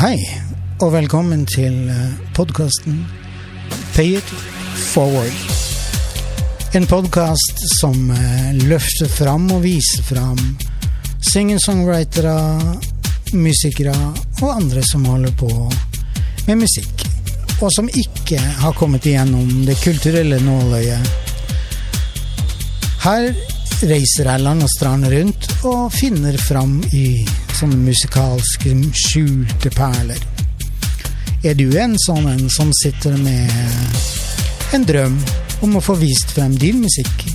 Hei, og velkommen til podkasten Pay it forward. En podkast som eh, løfter fram og viser fram singer-songwritere, musikere og andre som holder på med musikk, og som ikke har kommet igjennom det kulturelle nåløyet. Her reiser jeg land og strand rundt og finner fram i sånne musikalske skjulte perler. Er du en sånn en som sitter med en drøm om å få vist frem din musikk?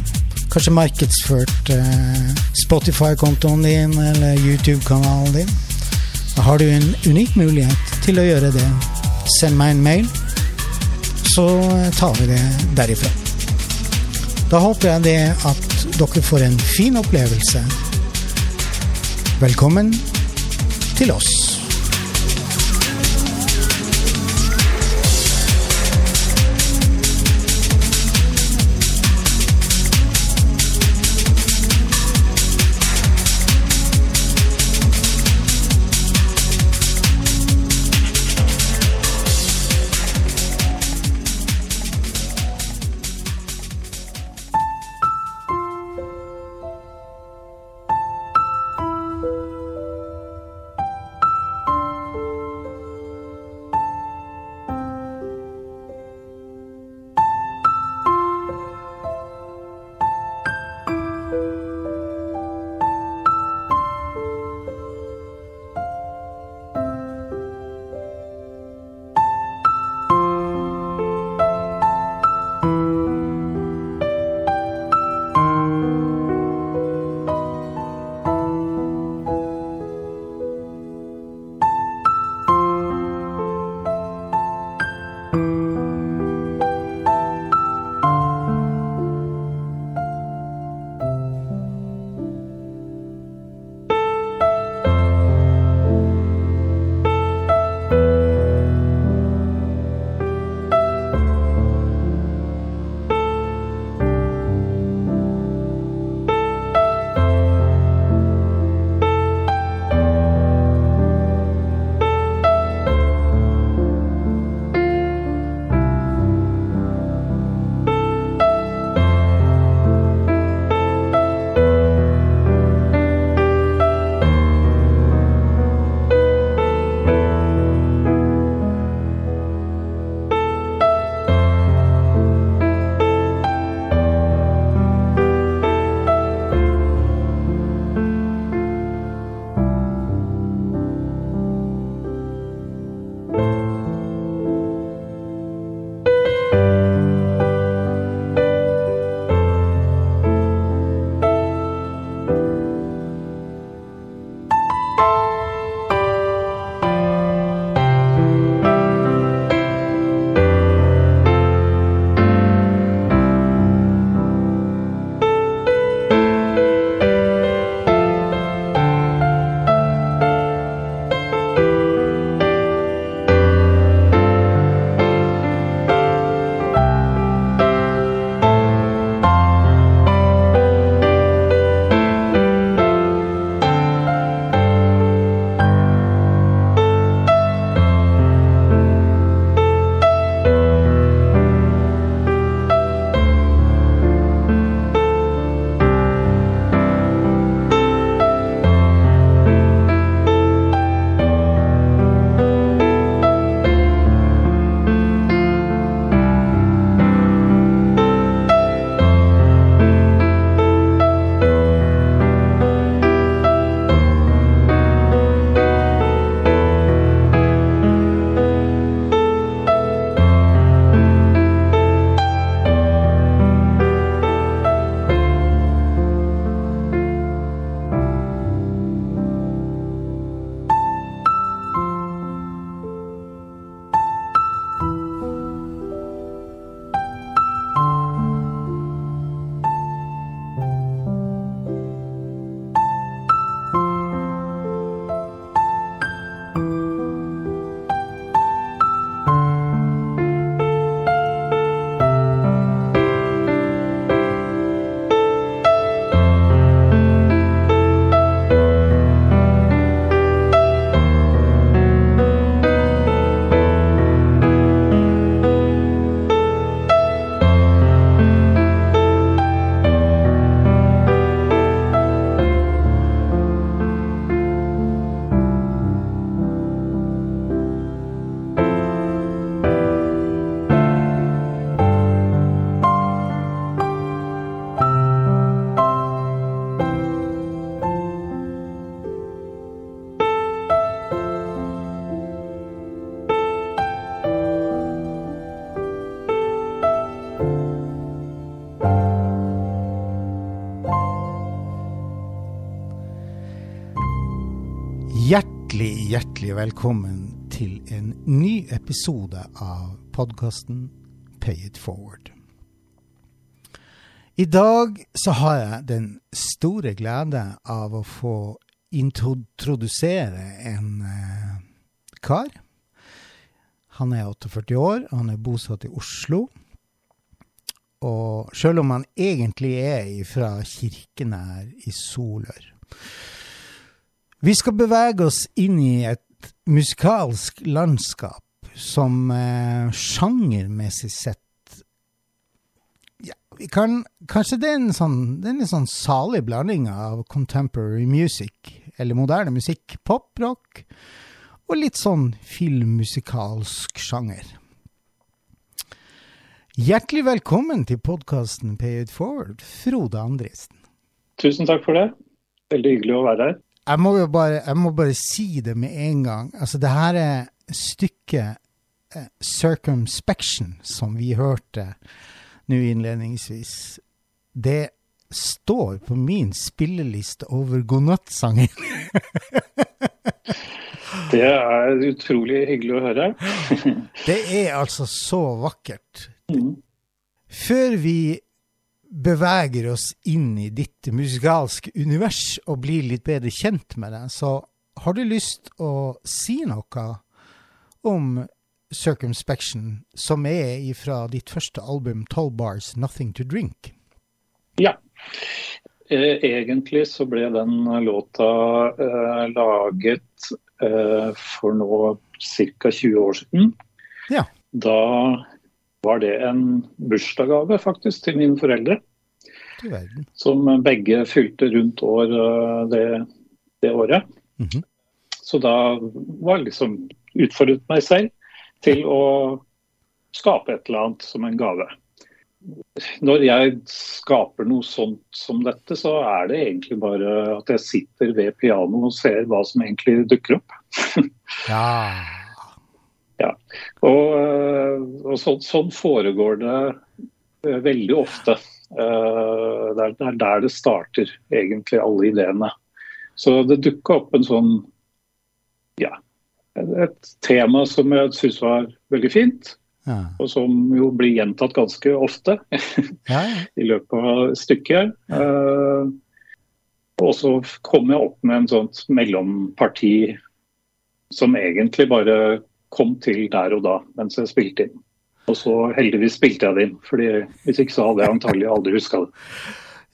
Kanskje markedsført eh, Spotify-kontoen din eller YouTube-kanalen din? Da har du en unik mulighet til å gjøre det. Send meg en mail, så tar vi det derifra. Da håper jeg det at dere får en fin opplevelse. Velkommen til oss. Velkommen til en ny episode av podkasten Pay it forward. I dag så har jeg den store glede av å få introdusere en eh, kar. Han er 48 år, han er bosatt i Oslo. Og sjøl om han egentlig er fra Kirkenær i Solør, vi skal bevege oss inn i et musikalsk landskap som eh, sjangermessig sett ja, vi kan, Kanskje det er en sånn, det er en sånn salig blanding av contemporary music, eller moderne musikk, poprock, og litt sånn filmmusikalsk sjanger. Hjertelig velkommen til podkasten Pay It Forward, Frode Andresen. Tusen takk for det. Veldig hyggelig å være her jeg må jo bare, jeg må bare si det med en gang. Altså, det her er stykket eh, 'Circumspection' som vi hørte nå innledningsvis. Det står på min spilleliste over godnattsanger. det er utrolig hyggelig å høre. det er altså så vakkert. Mm. Før vi beveger oss inn i ditt musikalske univers og blir litt bedre kjent med det, så har du lyst å si noe om Circumspection, som er fra ditt første album 'Tall Bars Nothing To Drink'? Ja. Eh, egentlig så ble den låta eh, laget eh, for nå ca. 20 år siden. Ja. Da var det en bursdagsgave faktisk til mine foreldre. Som begge fylte rundt år eh, det, det året. Mm -hmm. Så da var liksom utfordret meg selv til å skape et eller annet som en gave. Når jeg skaper noe sånt som dette, så er det egentlig bare at jeg sitter ved pianoet og ser hva som egentlig dukker opp. ja. Ja. Og, eh, og så, sånn foregår det eh, veldig ofte. Eh, det er der det starter, egentlig, alle ideene. Så det dukka opp en sånn ja, et tema som jeg syns var veldig fint. Ja. Og som jo blir gjentatt ganske ofte ja, i løpet av stykket. Og så kom jeg opp med en sånt mellomparti som egentlig bare kom til der og da mens jeg spilte inn. Og så heldigvis spilte jeg det inn, fordi hvis ikke så hadde jeg antagelig aldri huska det.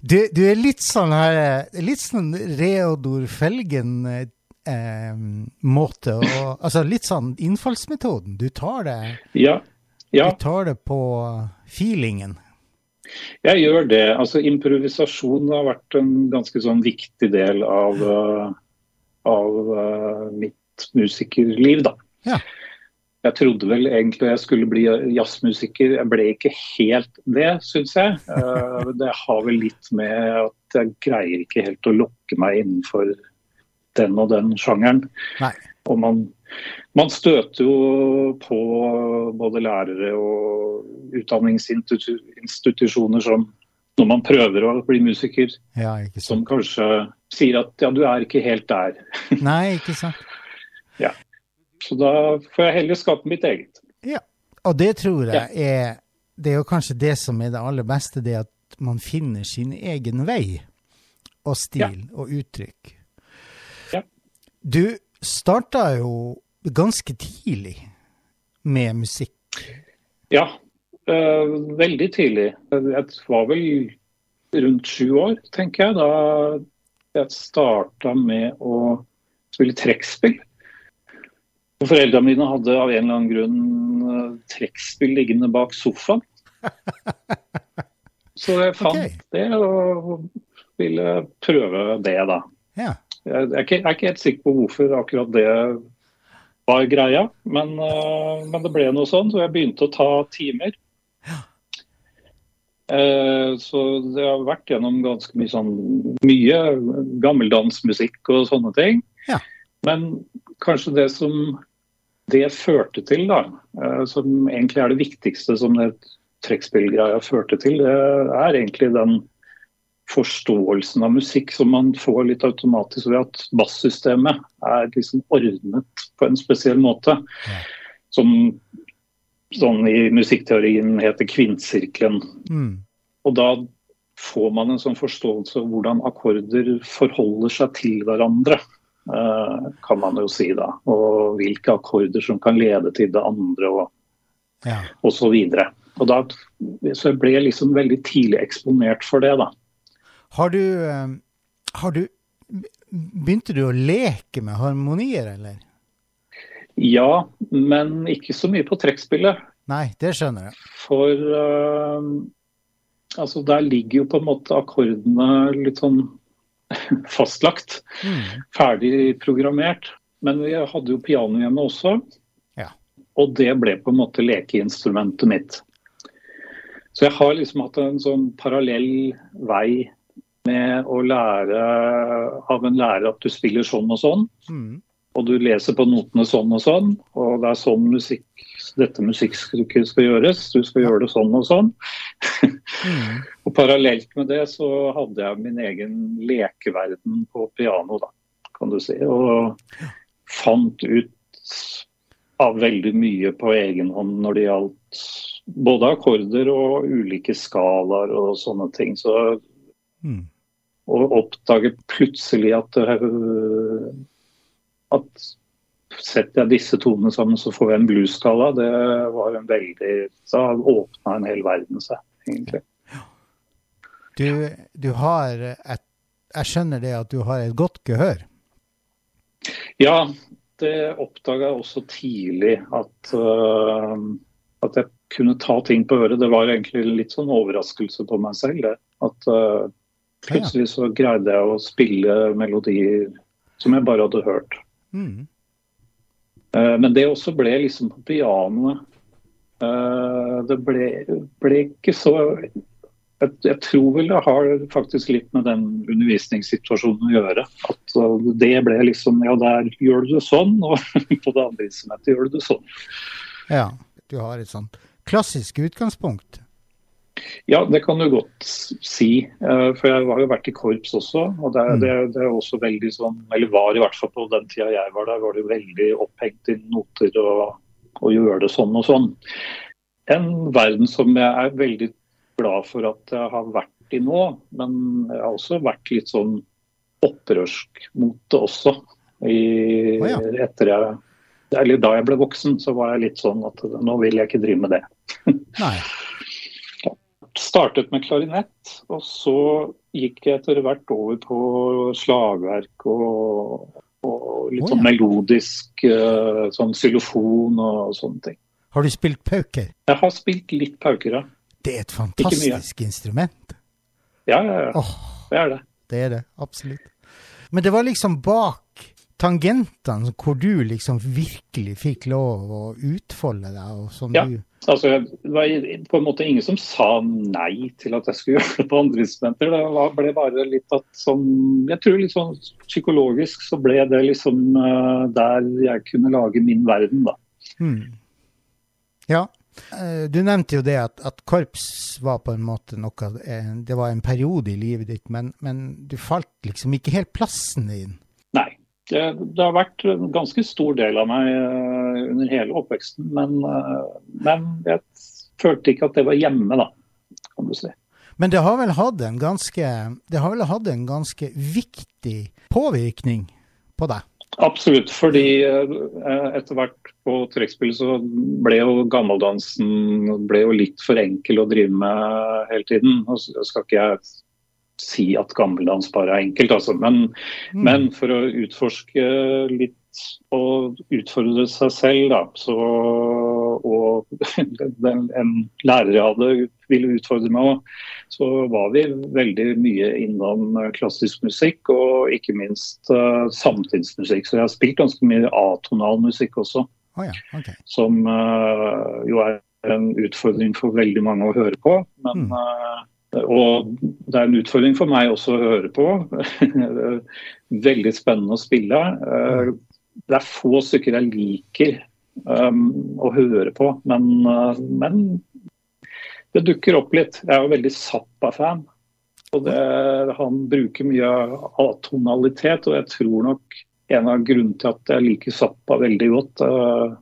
Du, du, er litt sånn her Litt sånn Reodor Felgen eh, måte å Altså litt sånn innfallsmetoden. Du tar det ja, ja. Du tar det på feelingen. Jeg gjør det. Altså Improvisasjon har vært en ganske sånn viktig del av, uh, av uh, mitt musikerliv, da. Ja. Jeg trodde vel egentlig jeg skulle bli jazzmusiker. Jeg ble ikke helt det, syns jeg. Eh, det har vel litt med at jeg greier ikke helt å lokke meg innenfor den og den sjangeren. Nei. Og man, man, støter jo på både lærere og utdanningsinstitusjoner som når man prøver å bli musiker, ja, som kanskje sier at ja, du er ikke helt der. Nei, ikke sant. ja. Så da får jeg heller skape mitt eget. Ja, og det tror jeg er Det er jo kanskje det som er det aller beste, det at man finner sin egen vei og stil ja. og uttrykk. Ja. Du starta jo ganske tidlig med musikk. Ja, øh, veldig tidlig. Jeg var vel rundt sju år, tenker jeg, da jeg starta med å spille trekkspill. Foreldrene mine hadde av en eller annen grunn eh, trekkspill liggende bak sofaen. Så jeg fant okay. det og ville prøve det, da. Ja. Jeg, er ikke, jeg, er ikke, helt sikker på hvorfor akkurat det var greia, men, uh, men det ble noe sånn, så jeg begynte å ta timer. Ja. Uh, så det har vært gjennom ganske mye sånn mye gammeldansmusikk og sånne ting. Ja. Men kanskje det som det førte til, da, eh, som egentlig er det viktigste som det trekkspillgreia førte til, det er egentlig den forståelsen av musikk som man får litt automatisk ved at bassystemet er liksom ordnet på en spesiell måte. Som sånn i musikkteorien heter kvinnsirkelen. Mm. Og da får man en sånn forståelse av hvordan akkorder forholder seg til hverandre. Uh, kan man jo si da. Og hvilke akkorder som kan lede til det andre og, ja. og så videre. Og da, så jeg ble liksom veldig tidlig eksponert for det, da. Har du, uh, har du Begynte du å leke med harmonier, eller? Ja, men ikke så mye på trekkspillet. Nei, det skjønner jeg. For uh, altså der ligger jo på en måte akkordene litt sånn fastlagt. Mm. Ferdig programmert. Men vi hadde jo piano hjemme også. Ja. Og det ble på en måte lekeinstrumentet mitt. Så jeg har liksom hatt en sånn parallell vei med å lære av en lærer at du spiller sånn og sånn. Mm. Og du leser på notene sånn og sånn, og det er sånn musikk, dette musikkstykket skal gjøres. Du skal gjøre det sånn og sånn. Mm. og parallelt med det så hadde jeg min egen lekeverden på piano, da, kan du si. Og fant ut av veldig mye på egen hånd når det gjaldt både akkorder og ulike skalaer og sånne ting. Så mm. å oppdage plutselig at, eh, at setter jeg disse tonene sammen, så får jeg en bluesskala. Det var en veldig Da åpna en hel verden seg, egentlig. Du, du har et Jeg skjønner det at du har et godt gehør? Ja, det oppdaga jeg også tidlig. At, uh, at jeg kunne ta ting på øret. Det var egentlig litt sånn overraskelse på meg selv. det. At uh, plutselig så greide jeg å spille melodier som jeg bare hadde hørt. Mm. Uh, men det også ble liksom på pianoet. Uh, det ble, ble, ikke så jeg, jeg, tror vel det har faktisk litt med den undervisningssituasjonen å gjøre. At det ble liksom Ja, der gjør du det sånn, og på det andre instrumentet gjør du det sånn. Ja, du har et sånt klassisk utgangspunkt? Ja, det kan du godt si. Eh, for jeg har jo vært i korps også. Og det, mm. det, det, er også veldig sånn, eller var i hvert fall på den tida jeg var der, var det veldig opphengt i noter og, og gjøre det sånn og sånn. En verden som jeg er veldig glad for at jeg har vært i nå, men jeg har også vært litt sånn opprørsk mot det også. I, oh, ja. Etter jeg eller da jeg ble voksen, så var jeg litt sånn at nå vil jeg ikke drive med det. Nei. Startet med klarinett, og så gikk jeg etter hvert over på slagverk og, og litt oh, ja. sånn melodisk eh, sånn xylofon og sånne ting. Har du spilt pauker? Jeg har spilt litt pauker, ja. Det er et fantastisk instrument. Ja, ja, ja. Oh, det er det. Det er det, absolutt. Men det var liksom bak tangentene hvor du liksom virkelig fikk lov å utfolde deg? og sånn ja. du... Altså, det var på en måte ingen som sa nei til at jeg skulle gjøre det på andre instrumenter. Det var, ble bare litt at som Jeg tror litt sånn psykologisk så ble det liksom uh, der jeg kunne lage min verden, da. Hmm. Ja. Uh, du nevnte jo det at, at, korps var på en måte noe eh, Det var en periode i livet ditt, men, men du falt liksom ikke helt plassen din? Nei. Det, det, har vært en ganske stor del av meg uh, under hele oppveksten. Men, uh, men, jeg følte ikke at det var hjemme, da, kan du si. Men det har vel hatt en ganske, det har vel hatt en ganske viktig påvirkning på deg? Absolutt, fordi uh, etter hvert på trekkspillet så ble jo gammeldansen ble jo litt for enkel å drive med hele tiden. Og så skal ikke jeg si at gammeldans bare er enkelt, altså. Men, mm. men, for å utforske litt og utfordre seg selv, da, så, og den, en lærer jeg hadde ville utfordre meg òg, så var vi veldig mye innom klassisk musikk og ikke minst uh, samtidsmusikk. Så jeg har spilt ganske mye atonal musikk også. Oh ja, okay. Som uh, jo er en utfordring for veldig mange å høre på. Men mm. uh, og det er en utfordring for meg også å høre på. Veldig spennende å spille. Det er få stykker jeg liker um, å høre på, men, uh, men, det dukker opp litt. Jeg er jo veldig Zappa-fan. Og det, han bruker mye atonalitet, og jeg tror nok en av grunnene til at jeg liker Zappa veldig godt, uh,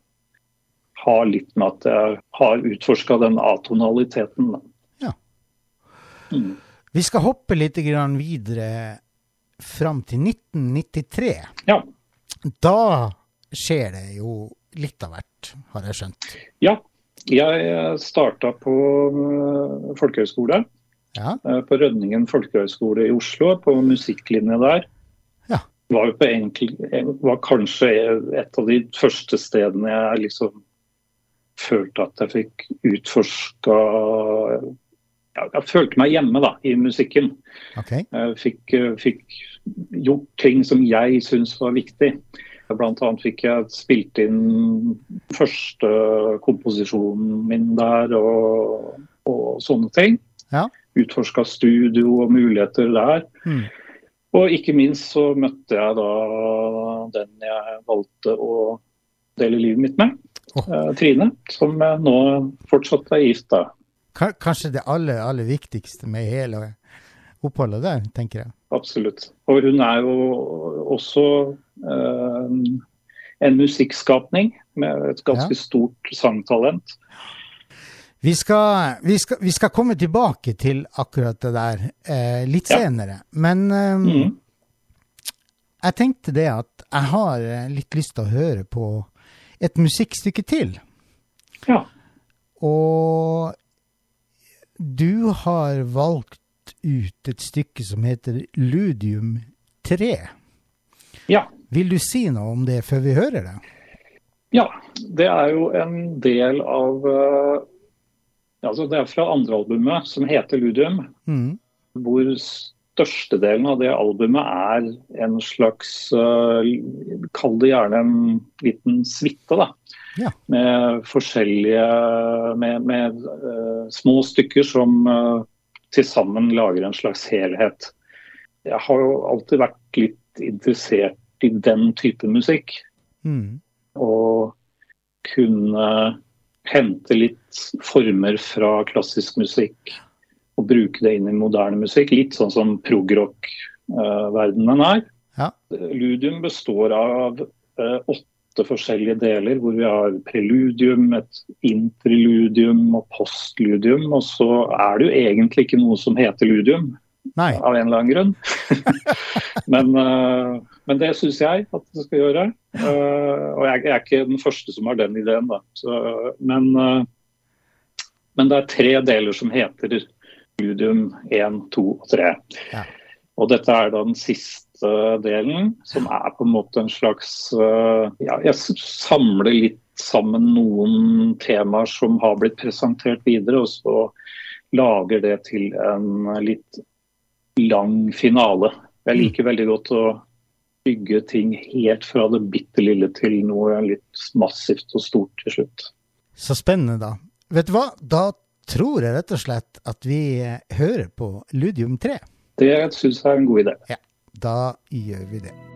har litt med at jeg har utforska den atonaliteten. Ja. Mm. Vi skal hoppe litt videre fram til 1993. Ja. Da skjer det jo litt av hvert, har jeg skjønt? Ja. Jeg starta på uh, folkehøyskole. Ja. Uh, på Rødningen folkehøgskole i Oslo, på musikklinje der. Ja. Var, enkel, var kanskje et av de første stedene jeg liksom følte at jeg fikk utforska Jeg følte meg hjemme da, i musikken. Okay. Jeg fikk, fikk, gjort ting som jeg syns var viktig. Annet fikk jeg spilt inn første komposisjonen min der og, og sånne ting. Ja. Utforska studio og muligheter der. Mm. Og ikke minst så møtte jeg da den jeg valgte å dele livet mitt med. Oh. Trine, som nå fortsatt er gift. da. Kanskje det aller, aller viktigste med hele oppholdet der, tenker jeg. Absolutt. Og hun er jo også eh, en musikkskapning med et ganske ja. stort sangtalent. Vi skal, vi, skal, vi skal, komme tilbake til akkurat det der eh, litt ja. senere. Men eh, mm. jeg tenkte det at jeg har litt lyst til å høre på et musikkstykke til. Ja. Og du har valgt ut et stykke som heter Ludium 3. Ja. Vil du si noe om det før vi hører det? Ja, det er jo en del av uh, altså Det er fra andre albumet, som heter Ludium. Mm. Hvor størstedelen av det albumet er en slags uh, Kall det gjerne en liten suite, da. Ja. Med forskjellige Med, med uh, små stykker som uh, til sammen lager en slags helhet. Jeg har jo alltid vært litt interessert i den type musikk. Mm. Og kunne hente litt former fra klassisk musikk og bruke det inn i moderne musikk. Litt sånn som progrock-verdenen er. Ja. Ludium består av uh, åtte forskjellige deler, hvor vi har preludium, et interludium og postludium. Og så er det jo egentlig ikke noe som heter ludium, Nei. av en eller annen grunn. men, uh, men, det syns jeg at det skal gjøre. Uh, og jeg, jeg, er ikke den første som har den ideen, da. Så, men, men det er tre deler som heter ludium 1, 2 og 3. Ja. Og dette er da den siste delen, som er på en måte en slags eh, ja, Jeg samler litt sammen noen temaer som har blitt presentert videre, og så lager det til en litt lang finale. Jeg mm. liker veldig godt å bygge ting helt fra det bitte lille til noe litt massivt og stort til slutt. Så spennende, da. Vet du hva? Da tror jeg rett og slett at vi hører på Ludium 3. Det syns jeg er en god idé. Ja, da gjør vi det.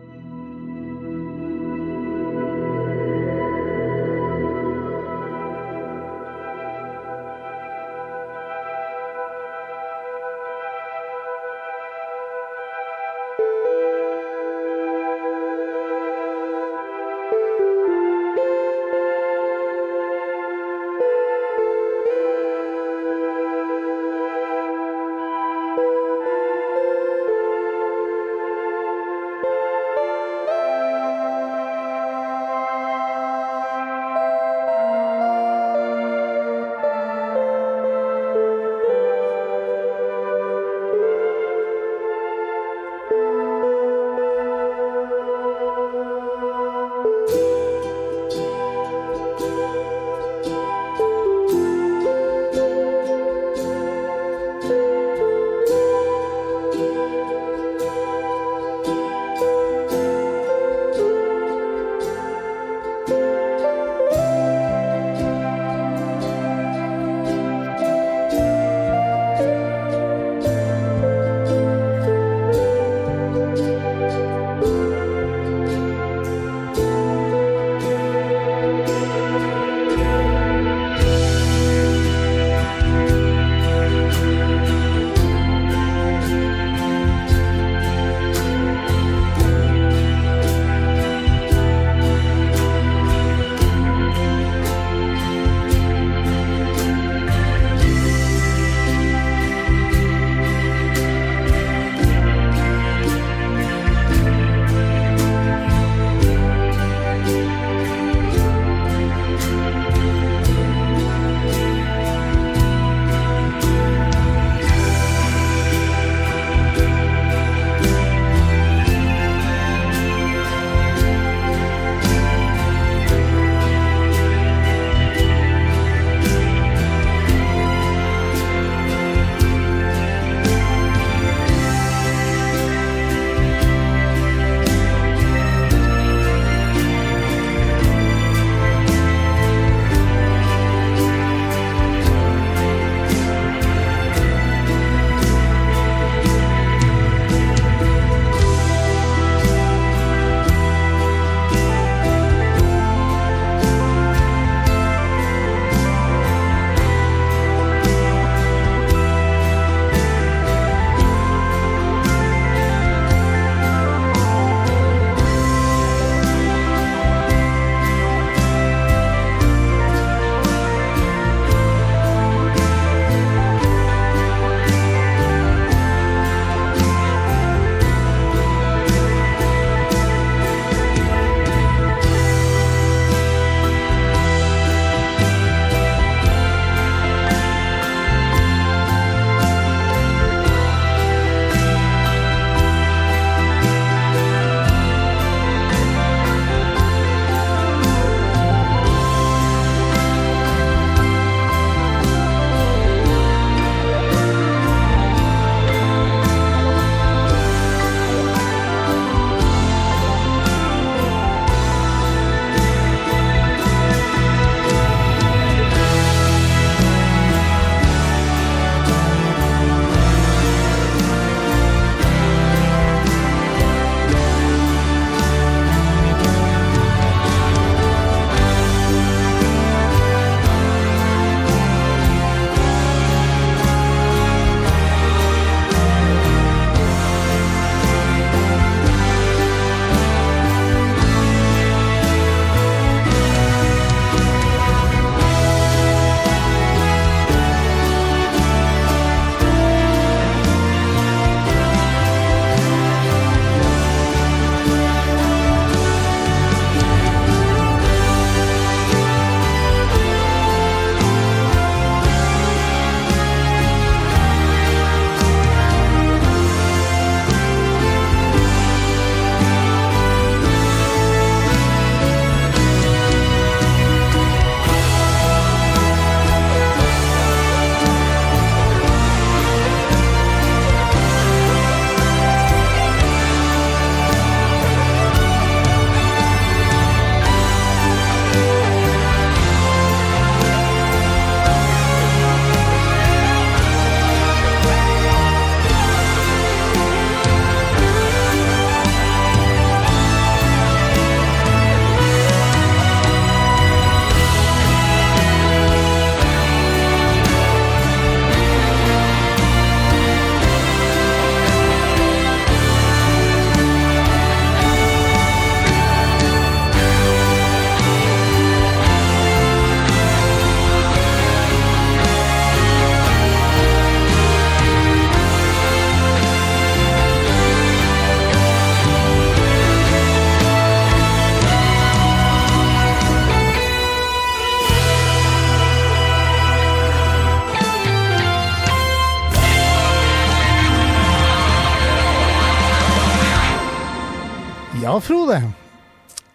Frode.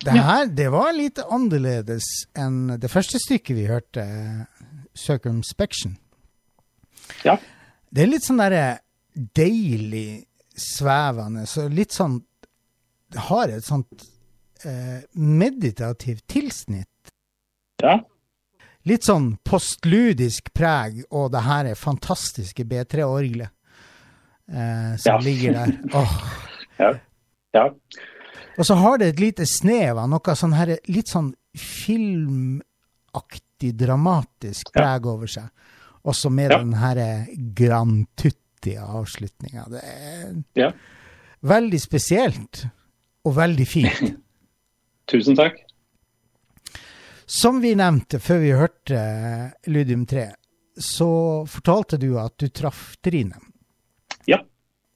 Det her det var litt annerledes enn det første stykket vi hørte, 'Circumspection'. Ja. Det er litt sånn derre deilig svevende, så litt sånn Det har et sånt eh, meditativt tilsnitt. Ja. Litt sånn postludisk preg, og det her er fantastiske B3-orgelet eh, som Ja. ligger der. Åh. ja. ja. Og så har det et lite snev av noe sånn her, litt sånn filmaktig, dramatisk Ja. over seg. Også med Ja. den her Grand Tutti-avslutninga. Det er Ja. veldig spesielt, og veldig fint. Tusen takk. Som vi nevnte før vi hørte Ludium 3, så fortalte du at du traff Trine. Ja.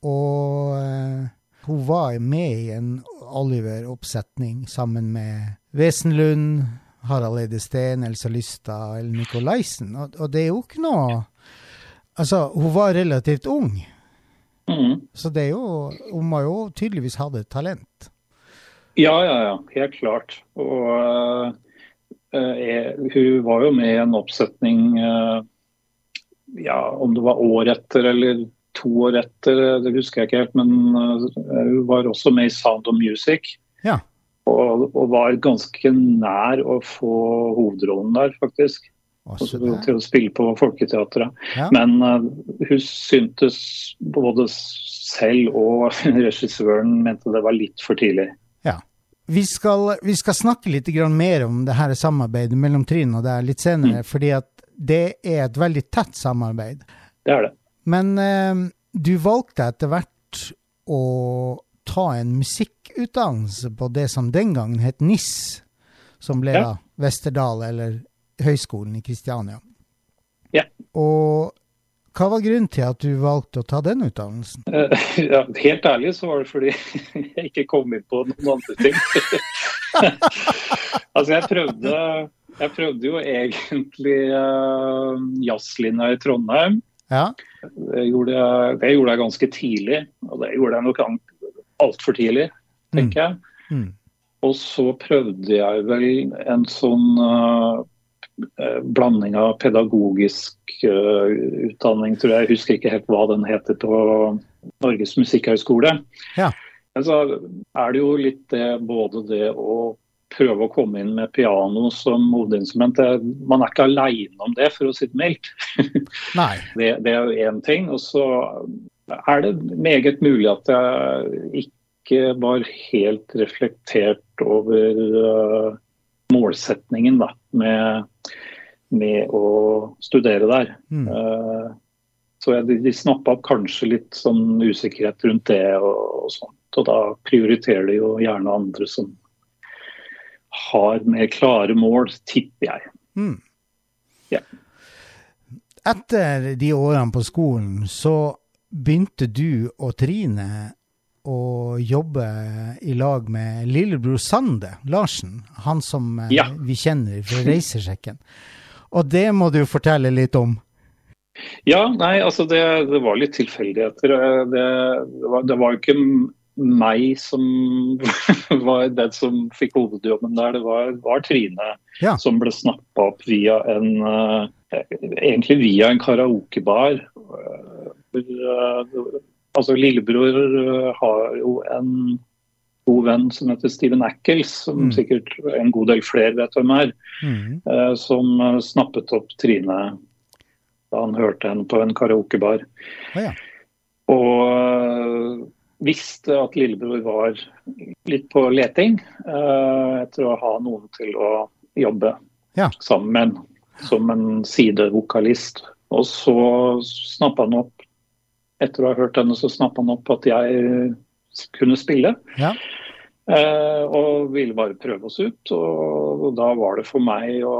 Og eh, hun var med i en Oliver-oppsetning sammen med Wesenlund, Harald Eide Steen, Elsa Lystad eller Nikolaisen. Og, og det er jo ikke noe Altså, hun var relativt ung, Mm. så det er jo Hun må jo tydeligvis ha et talent. Ja, ja, ja. Helt klart. Og uh, eh, hun var jo med i en oppsetning uh, ja, om det var år etter eller to år etter, det husker jeg ikke helt. Men eh, hun var også med i Sound of Music. Ja. Og, og var ganske nær å få hovedrollen der, faktisk. Også Altså, til å spille på Folketeatret. Ja. Men uh, hun syntes både selv og regissøren mente det var litt for tidlig. Vi skal, vi skal snakke litt grann mer om det her samarbeidet mellom Trine og deg litt senere, fordi at det er et veldig tett samarbeid. Det er det. Men eh, du valgte etter hvert å ta en musikkutdannelse på det som den gangen het NIS, som ble Ja. da Westerdal, eller Høgskolen i Kristiania. Ja. Og hva var grunnen til at du valgte å ta den utdannelsen? Eh, Ja, helt ærlig så var det fordi jeg ikke kom inn på noen andre ting. altså jeg prøvde, jeg prøvde jo egentlig uh, jazzlinja i Trondheim. Ja, Det gjorde, jeg, det gjorde jeg ganske tidlig, og det gjorde jeg nok altfor tidlig, tenker jeg. mm. Og så prøvde jeg vel en sånn eh, blanding av pedagogisk uh, utdanning, tror jeg. Jeg husker ikke helt hva den heter på Norges musikkhøgskole. Ja. Men så er det jo litt det, både det å prøve å komme inn med piano som hovedinstrument. Man er ikke aleine om det, for å si det mildt. Det, det er jo én ting. Og så er det meget mulig at jeg ikke var helt reflektert over uh, målsetningen da, med, med å studere der. Mm. Uh, så jeg, de, de snappa opp kanskje litt sånn usikkerhet rundt det og, og sånt. Og da prioriterer de jo gjerne andre som har mer klare mål, tipper jeg. Mm. Ja. Etter de årene på skolen, så begynte du og Trine å jobbe i lag med lillebror Sande Larsen, han som eh, Ja. vi kjenner fra Reisesjekken. Og det må du fortelle litt om. Ja, nei, altså det, det var litt tilfeldigheter. Eh, Det, det, var, det var ikke meg som var den som fikk hovedjobben der, det var, var Trine Ja. som ble snappa opp via en uh, Egentlig via en karaokebar. Uh, altså Lillebror eh, har jo en god venn som heter Steven Ackles, som Mm. sikkert en god del flere vet hvem er, Mm. uh, som snappet opp Trine da han hørte henne på en karaokebar. Å ja. Og visste at lillebror var litt på leting uh, etter å ha noen til å jobbe Ja. sammen med, som en sidevokalist. Og så snappa han opp Etter å ha hørt henne, så snappa han opp at jeg kunne spille. Ja. Uh, og ville bare prøve oss ut. Og, og da var det for meg å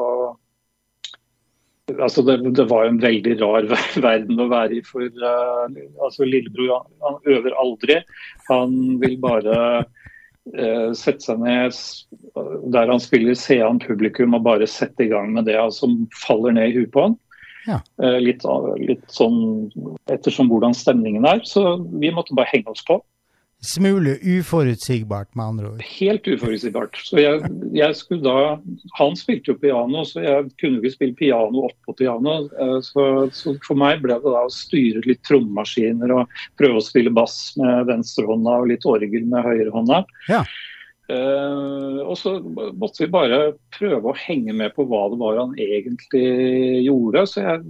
Altså det, det var en veldig rar verden å være i. For uh, altså lillebror han, øver aldri. Han vil bare uh, sette seg ned der han spiller, se an publikum og bare sette i gang med det som faller ned i huet på han. Ja. Uh, litt, litt sånn ettersom hvordan stemningen er. Så vi måtte bare henge oss på. Smule uforutsigbart, med andre ord. Helt uforutsigbart. Så jeg, jeg, skulle da Han spilte jo piano, så jeg kunne ikke spille piano oppå piano. Eh, så, så, for meg ble det da å styre litt trommemaskiner og prøve å spille bass med venstrehånda og litt orgel med høyrehånda. Ja. Uh, og så måtte vi bare prøve å henge med på hva det var han egentlig gjorde. Så jeg,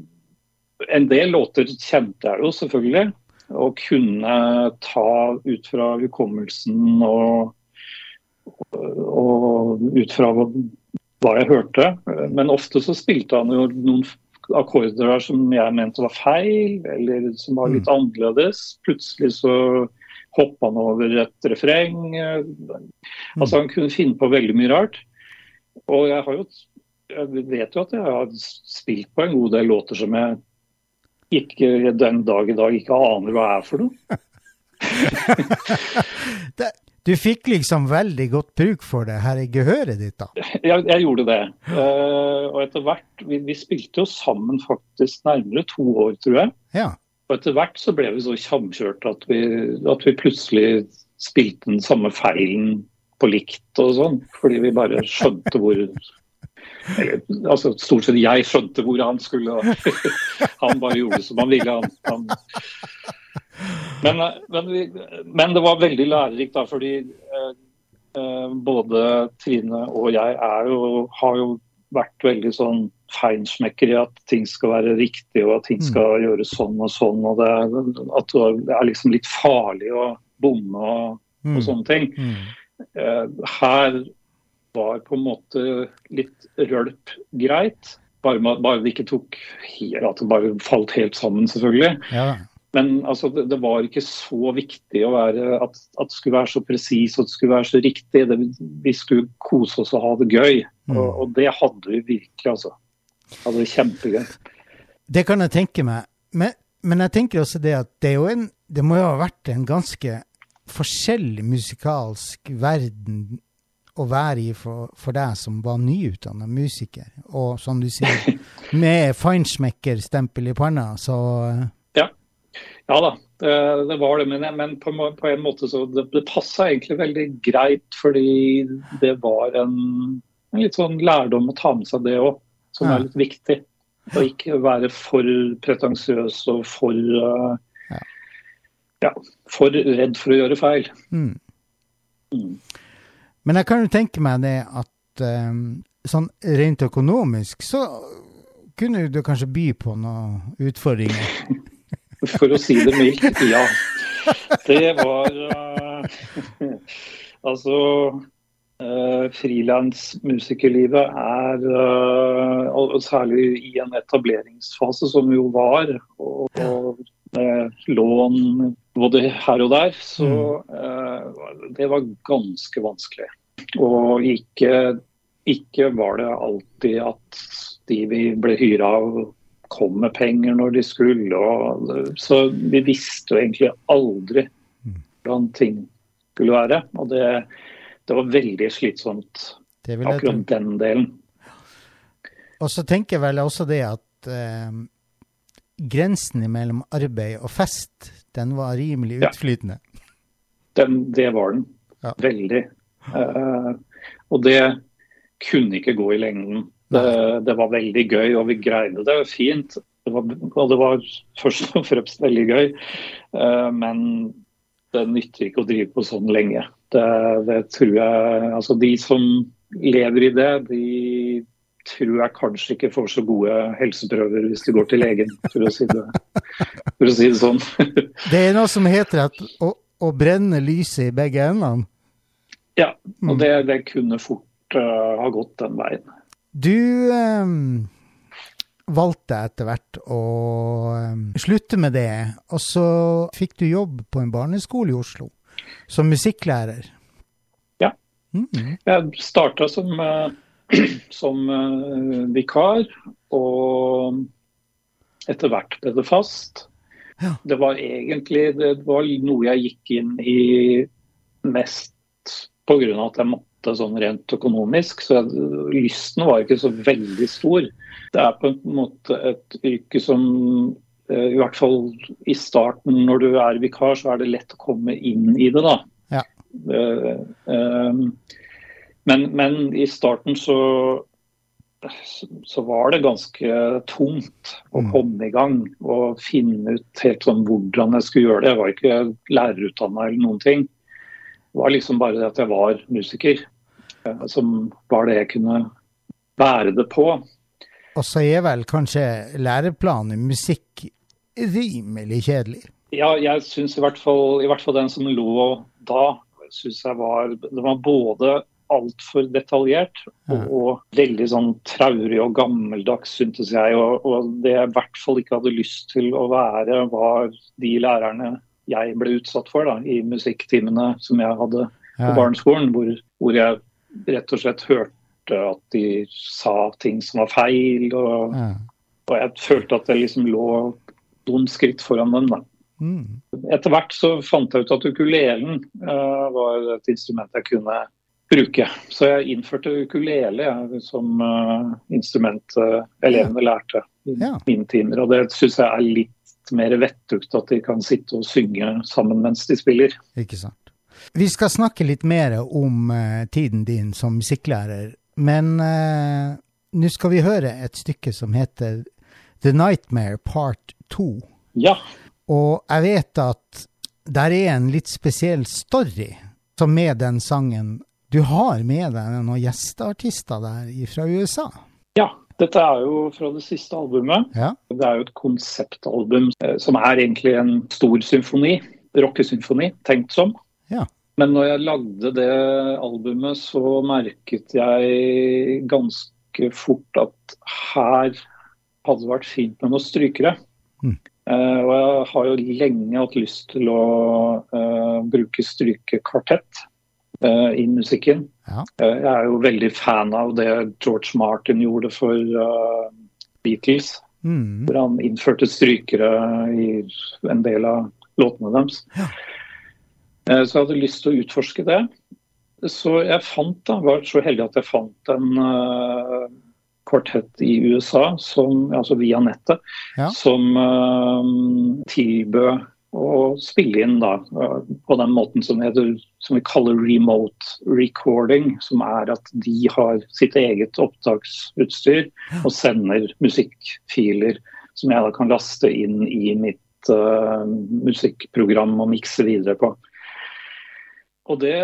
en del låter kjente jeg jo selvfølgelig å kunne ta ut fra hukommelsen og, og ut fra hva jeg hørte. Men ofte så spilte han jo noen akkorder der som jeg mente var feil, eller som var litt mm. annerledes. Plutselig så hoppa han over et refreng. Altså Han kunne finne på veldig mye rart. Og jeg har jo jeg vet jo at jeg har spilt på en god del låter som jeg ikke den dag i dag ikke aner hva er for noe. det, du fikk liksom veldig godt bruk for det her i gehøret ditt, da? Jeg, jeg gjorde det. Uh, og etter hvert vi, vi, spilte jo sammen faktisk nærmere to år, tror jeg. Ja. Og etter hvert så ble vi så samkjørt at vi, at vi plutselig spilte den samme feilen på likt og sånn. Fordi vi bare skjønte hvor altså, Stort sett jeg skjønte hvor han skulle. han bare gjorde som han ville. Han, han. Men, men, men, det var veldig lærerikt, da, fordi eh, eh, både Trine og jeg er jo, har jo vært veldig sånn feinschmecker i at ting skal være riktig og at ting mm. skal mm. gjøres sånn og sånn. og det, At det er liksom litt farlig å bomme og, mm. og sånne ting. Mm. Eh, her var på en måte litt rølp greit. Bare, bare det ikke tok helt, at det bare falt helt sammen, selvfølgelig. Ja. Men altså, det, det, var ikke så viktig være, at, at, det skulle være så presis og det skulle være så riktig. Det, vi skulle kose oss og ha det gøy. Mm. Og, og, det hadde vi virkelig, altså. Hadde det kjempegøy. Det kan jeg tenke meg. Men, men jeg tenker også det at det, en, det må jo ha vært en ganske forskjellig musikalsk verden å være i for, for deg som var nyutdanna musiker, og som du sier, med feinschmecker-stempel i panna, så eh. Ja. Ja da, det, var det. Men, men på, på, en måte så det, det passa egentlig veldig greit, fordi det var en, en, litt sånn lærdom å ta med seg det òg, som ja. er litt viktig. Å ikke være for pretensiøs og for uh, ja. ja. for redd for å gjøre feil. Mm. Mm. Men jeg kan jo tenke meg det at um, sånn rent økonomisk så kunne du kanskje by på noen utfordringer? For å si det mildt, ja. Det var uh, Altså uh, Frilansmusikerlivet er uh, særlig i en etableringsfase, som jo var, og, og lån både her og der, så uh, det var ganske vanskelig. Og ikke, ikke, var det alltid at de vi ble hyra av kom med penger når de skulle. Og, så vi visste jo egentlig aldri hvordan ting skulle være. Og det, det var veldig slitsomt, akkurat den delen. Og så tenker jeg vel også det at eh, grensen mellom arbeid og fest den var rimelig utflytende. Ja. Den, det var den. Ja. Veldig. Uh, og det kunne ikke gå i lengden. Det, det, var veldig gøy, og vi greide det fint. Det var, og det var først og fremst veldig gøy, uh, men det nytter ikke å drive på sånn lenge. Det, det tror jeg Altså, de som lever i det, de tror jeg kanskje ikke får så gode helseprøver hvis de går til legen, for å si det, for å si det sånn. det er noe som heter at å, å brenne lyset i begge endene? Ja, og det, det kunne fort uh, ha gått den veien. Du um, valgte etter hvert å um, slutte med det, og så fikk du jobb på en barneskole i Oslo som musikklærer. Ja. Mm. Jeg starta som uh, som uh, vikar, og etter hvert ble det fast. Ja. Det var egentlig det var noe jeg gikk inn i mest pga. at jeg måtte sånn rent økonomisk. Så lysten var ikke så veldig stor. Det er på en måte et yrke som eh, I hvert fall i starten, når du er vikar, så er det lett å komme inn i det, da. Ja. Uh, eh, men, men i starten så så var det ganske tungt å Mm. komme i gang og finne ut helt sånn hvordan jeg skulle gjøre det. Jeg var ikke lærerutdanna eller noen ting. Det var liksom bare det at jeg var musiker, eh, som var det jeg kunne bære det på. Og så er vel kanskje læreplanen i musikk rimelig kjedelig. Ja, jeg syns i, hvert fall- i hvert fall den som lå da, synes jeg var Det var både altfor detaljert og, og veldig sånn traurig og gammeldags, syntes jeg. Og, og det jeg i hvert fall ikke hadde lyst til å være, var de lærerne jeg ble utsatt for da, i musikktimene som jeg hadde på barneskolen, hvor, hvor jeg rett og slett hørte at de sa ting som var feil. Og, og jeg følte at jeg liksom lå noen skritt foran dem. da. Mm. Etter hvert så fant jeg ut at ukulelen uh, var et instrument jeg kunne bruke. Så jeg innførte ukulele jeg, som uh, instrument uh, elevene lærte i Ja. mine timer. Og det syns jeg er litt mer vettugt at de kan sitte og synge sammen mens de spiller. Ikke sant. Vi skal snakke litt mer om uh, tiden din som musikklærer, men nå skal vi høre et stykke som heter The Nightmare Part 2. Ja, Og jeg vet at der er en litt spesiell story som med den sangen. Du har med deg noen gjesteartister der fra USA. ja. Dette er jo fra det siste albumet. Ja. Det er jo et konseptalbum eh, som er egentlig en stor symfoni. Rockesymfoni, tenkt som. Ja. Men når jeg lagde det albumet, så merket jeg ganske fort at her hadde det vært fint med noen strykere. Mm. Uh, og jeg har jo lenge hatt lyst til å uh, bruke strykekvartett eh, i musikken. Ja. Uh, jeg er jo veldig fan av det George Martin gjorde for uh, Beatles. Mm. Hvor han innførte strykere i en del av låtene deres. Eh, Så jeg hadde lyst til å utforske det. Så jeg fant da, var så heldig at jeg fant en uh, kvartett i USA, som, altså via nettet, Ja. som uh, tilbød å spille inn da, på den måten som, heter, som vi kaller remote recording, som er at de har sitt eget opptaksutstyr og sender musikkfiler som jeg da kan laste inn i mitt uh, musikkprogram og mikse videre på. Og det,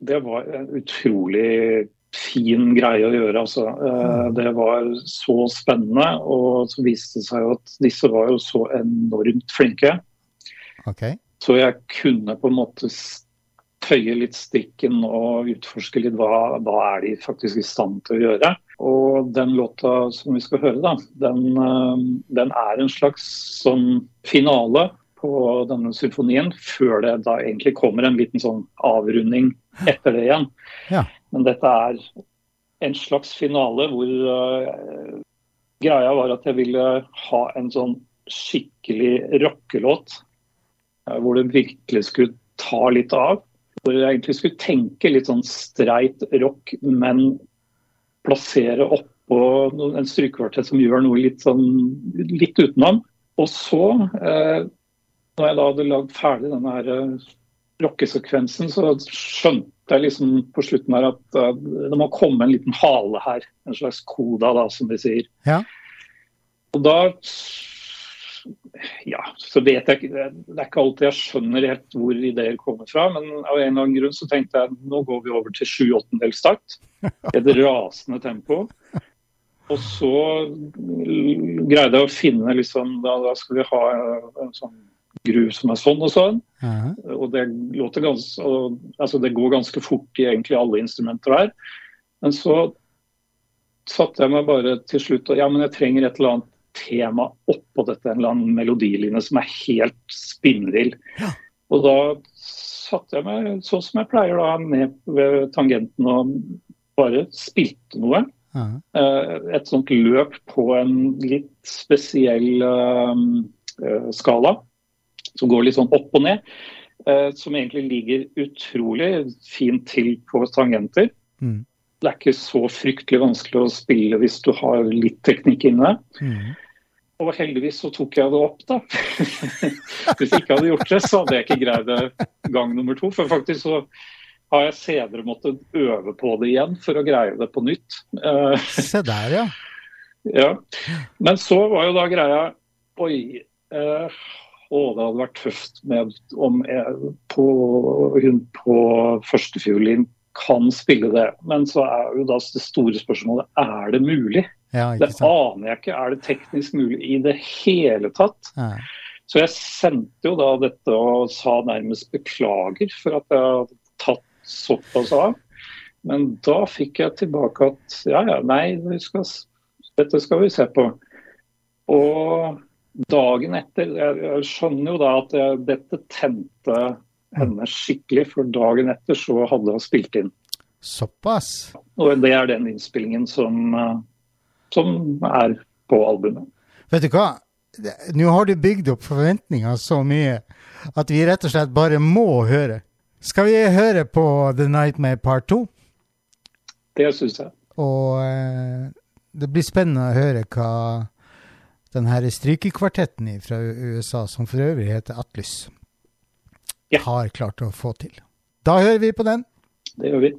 det var en utrolig fin greie å gjøre, altså. Eh, det var så spennende, og så viste det seg at disse var jo så enormt flinke. Ok. Så jeg kunne på en måte tøye litt strikken og utforske litt hva, hva er de faktisk i stand til å gjøre. Og den låta som vi skal høre, da, den, eh, den er en slags sånn finale på denne symfonien, før det da egentlig kommer en liten sånn avrunding etter det igjen. Ja. Men dette er en slags finale hvor uh, greia var at jeg ville ha en sånn skikkelig rockelåt. Eh, hvor det virkelig skulle ta litt av. Hvor jeg egentlig skulle tenke litt sånn streit rock, men plassere oppå en strykekvartett som gjør noe litt sånn litt utenom. Og så, eh, når jeg da hadde lagd ferdig denne her eh, rockesekvensen, så skjønte jeg liksom på slutten her at det må komme en liten hale her. En slags koda, da, som vi sier. Ja. Og da ja, så vet jeg ikke Det er ikke alltid jeg skjønner helt hvor ideer kommer fra, men av en eller annen grunn så tenkte jeg nå går vi over til sju åttendels takt. Et rasende tempo. Og så greide jeg å finne liksom Da, da skal vi ha en sånn gru som er sånn og sånn. Ja. Og det låter ganske og, Altså det går ganske fort i egentlig alle instrumenter der. Men så satte jeg meg bare til slutt og ja, men jeg trenger et eller annet tema oppå dette, en eller annen melodiline som er helt spinnvill. Og da satte jeg meg sånn som jeg pleier da, ned ved tangenten og bare spilte noe. Ja. Eh, Et sånt løp på en litt spesiell eh, eh, skala, som går litt sånn opp og ned. Som egentlig ligger utrolig fint til på tangenter. Mm. Det er ikke så fryktelig vanskelig å spille hvis du har litt teknikk inne. Mm. Og heldigvis så tok jeg det opp, da. Hvis jeg ikke hadde gjort det, så hadde jeg ikke greid det gang nummer to. For faktisk så har jeg senere måttet øve på det igjen for å greie det på nytt. Eh, Se der, ja. ja. Men så var jo da greia Oi. Eh, å, det hadde vært tøft med om jeg på, hun på førstefiolin kan spille det. Men så er jo da det store spørsmålet er det mulig? Ja, det aner jeg ikke. Er det teknisk mulig i det hele tatt? Ja. Så jeg sendte jo da dette og sa nærmest beklager for at jeg hadde tatt såpass av. Men da fikk jeg tilbake at ja, ja, nei, skal, dette skal vi se på. Og dagen etter Jeg, jeg skjønner jo da at jeg, dette tente henne skikkelig, for dagen etter så hadde hun spilt inn. Såpass? Og det er den innspillingen som, eh, som er på albumet. Vet du hva? Nå har du bygd opp forventninger så mye at vi rett og slett bare må høre. Skal vi høre på The Nightmare Part 2? Det syns jeg. Og eh, det blir spennende å høre hva den her strykekvartetten fra USA, som for øvrig heter Atlus, ja. har klart å få til. Da hører vi på den. Det gjør vi.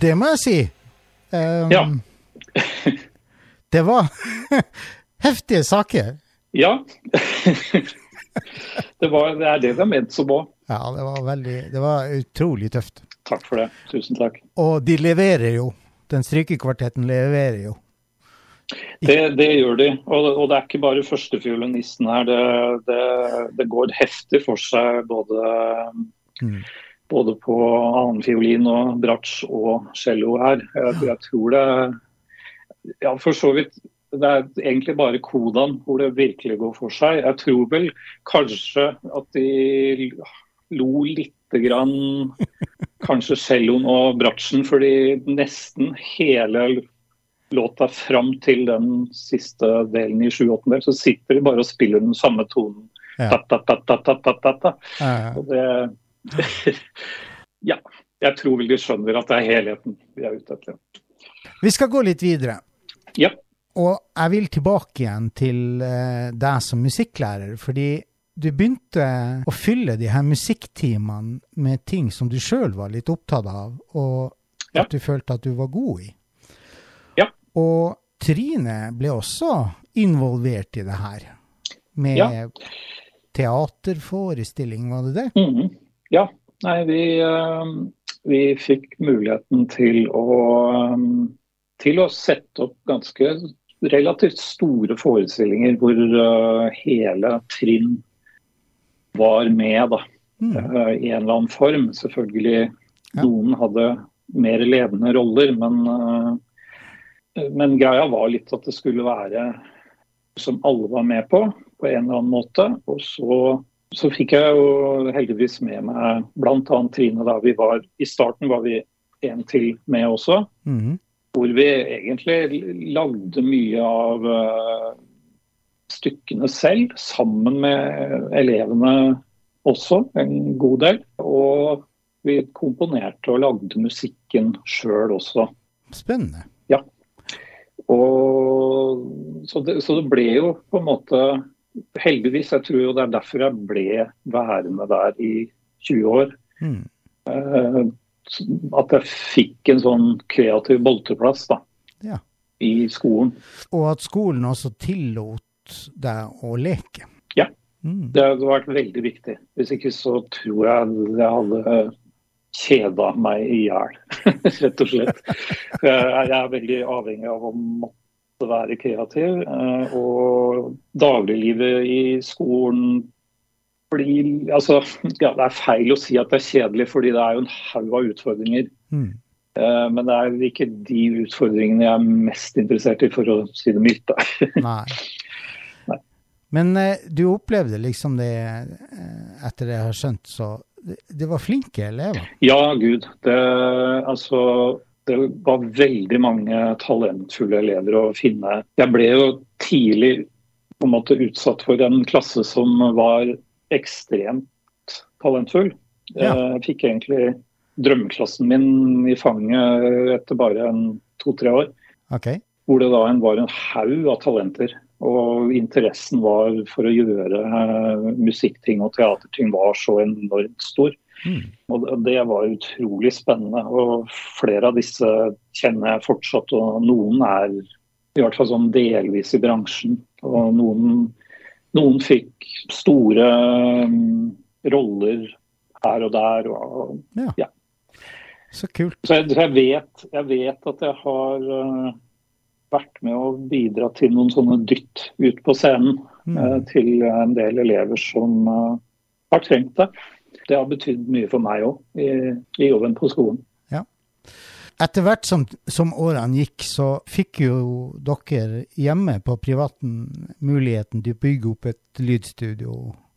Det må jeg si. Um, ja. det var heftige saker. Ja. det, var, det, er det det er ment som òg. Ja, det var veldig Det var utrolig tøft. Takk for det. Tusen takk. Og de leverer jo. Den strykekvartetten leverer jo. Det, det, gjør de, og, og, det er ikke bare førstefiolinisten her. Det, det, det, går heftig for seg både mm både på annenfiolin og bratsj og cello her. Jeg, jeg, tror det Ja, for så vidt. Det er egentlig bare kodene hvor det virkelig går for seg. Jeg tror vel kanskje at de lo lite grann kanskje celloen og bratsjen, fordi nesten hele låta fram til den siste delen i 7-8 så sitter de bare og spiller den samme tonen. Ja. Ta, ta, ta, og det ja. Jeg tror vel de skjønner at det er helheten vi er ute etter. Vi skal gå litt videre. Ja. Og jeg vil tilbake igjen til uh, deg som musikklærer, fordi du begynte å fylle de her musikktimene med ting som du sjøl var litt opptatt av, og Ja. at du følte at du var god i. Ja. Og Trine ble også involvert i det her, med Ja. teaterforestilling, var det det? Mhm. Ja. Nei, vi, eh, vi fikk muligheten til å, eh, til å sette opp ganske relativt store forestillinger hvor eh, hele trinn var med, da. Mm. I en eller annen form. Selvfølgelig noen hadde mer levende roller, men, men greia var litt at det skulle være som alle var med på, på en eller annen måte. Og så, så fikk jeg jo heldigvis med meg bl.a. Trine da vi var I starten var vi en til med også. Mhm. Hvor vi egentlig lagde mye av eh, stykkene selv, sammen med elevene også, en god del. Og vi komponerte og lagde musikken sjøl også. Spennende. Ja. Og, så, det, så det ble jo på en måte Heldigvis, jeg tror jo det er derfor jeg ble værende der i 20 år. Mm. Eh, at jeg fikk en sånn kreativ bolteplass da, Ja. i skolen. Og at skolen også tillot deg å leke. Ja. Mm. Det hadde vært veldig viktig. Hvis ikke så tror jeg jeg hadde kjeda meg i hjel, rett og slett. Jeg jeg er veldig avhengig av å måtte være kreativ. eh, Og dagliglivet i skolen blir Altså, ja, det er feil å si at det er kjedelig, fordi det er jo en haug av utfordringer. Mm. Eh, Men det er ikke de utfordringene jeg er mest interessert i, for å si det mildt. Nei. Nei. Men eh, du opplevde liksom det, etter det jeg har skjønt, så det, det var flinke elever. Ja, gud. Det, altså, det var veldig mange talentfulle elever å finne. Jeg ble jo tidlig på en måte utsatt for en klasse som var ekstremt talentfull. Ja. Jeg fikk egentlig drømmeklassen min i fanget etter bare to-tre år. Okay. Hvor det da var en haug av talenter. Og interessen var for å gjøre eh, musikkting og teaterting var så enormt stor. Mm. Og det- var utrolig spennende. Og flere av disse kjenner jeg fortsatt, og noen er i hvert fall sånn delvis i bransjen. Og noen, noen fikk store um, roller her og der. Og, Så kult. så jeg, jeg, vet, jeg vet at jeg har uh, vært med å bidra til noen sånne dytt ut på scenen Mm. uh, til en del elever som uh, har trengt det. Det har betydd mye for meg òg, i, i jobben på skolen. Etter hvert som, som årene gikk, så fikk jo dere hjemme på privaten muligheten til å bygge opp et lydstudio.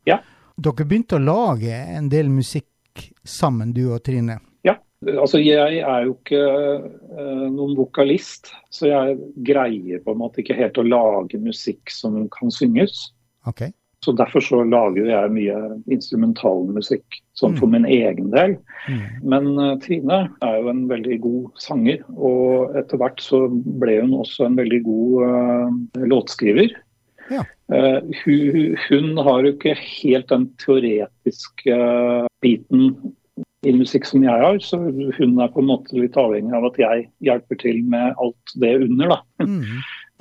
Ja. Dere begynte å lage en del musikk sammen, du og Trine. Ja, altså jeg er jo ikke uh, noen vokalist, så jeg greier på en måte ikke helt å lage musikk som kan synges. OK? Så derfor så lager jeg mye instrumentalmusikk, sånn Mm. for min egen del. Mm. Men eh, Trine er jo en veldig god sanger, og etter hvert så ble hun også en veldig god uh, låtskriver. Ja. Uh, hun, hun har jo ikke helt den teoretiske eh, biten i musikk som jeg har, så hun er på en måte litt avhengig av at jeg hjelper til med alt det under, da, Mm.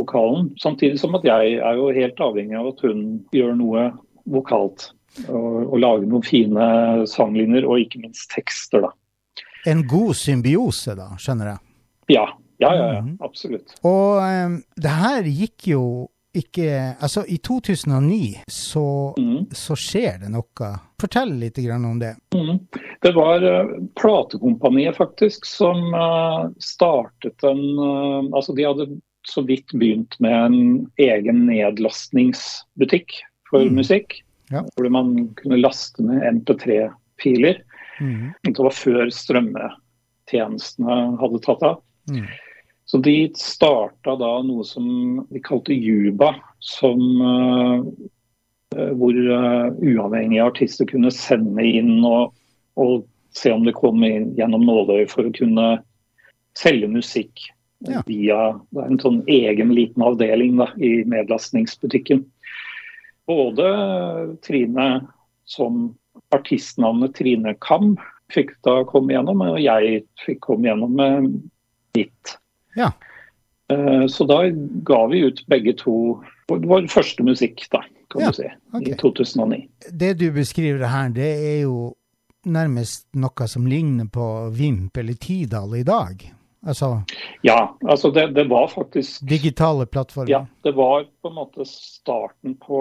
Vokalen. Samtidig som at jeg er jo helt avhengig av at hun gjør noe vokalt. Og, og lager noen fine sanglinjer, og ikke minst tekster, da. En god symbiose, da, skjønner jeg. Ja, ja, ja, ja Absolutt. absolutt. Og um, det her gikk jo ikke Altså, i 2009 så, mm. så skjer det noe. Fortell litt grann om det. Mm. Det var uh, platekompaniet faktisk som uh, startet en uh, Altså de hadde så vidt begynt med en egen nedlastningsbutikk for Mm. musikk. Ja. Hvor man kunne laste ned MP3-filer. Mm. Det var før strømmetjenestene hadde tatt av. Mm. Så de starta da noe som de kalte Juba, som eh, eh, hvor eh, uavhengige artister kunne sende inn og, og se om det kom inn gjennom nåløyet for å kunne selge musikk ja. via Det er en sånn egen liten avdeling da, i nedlastningsbutikken. Både Trine som artistnavnet Trine Kam fikk da komme gjennom, og jeg fikk komme gjennom med mitt. Ja. Eh, så da ga vi ut begge to vår første musikk, da, kan ja, du si, okay. i 2009. Det du beskriver her, det er jo nærmest noe som ligner på Vimp eller Tidal i dag? Altså, ja, altså det, det, var faktisk Digitale plattformer? Ja, det var på en måte starten på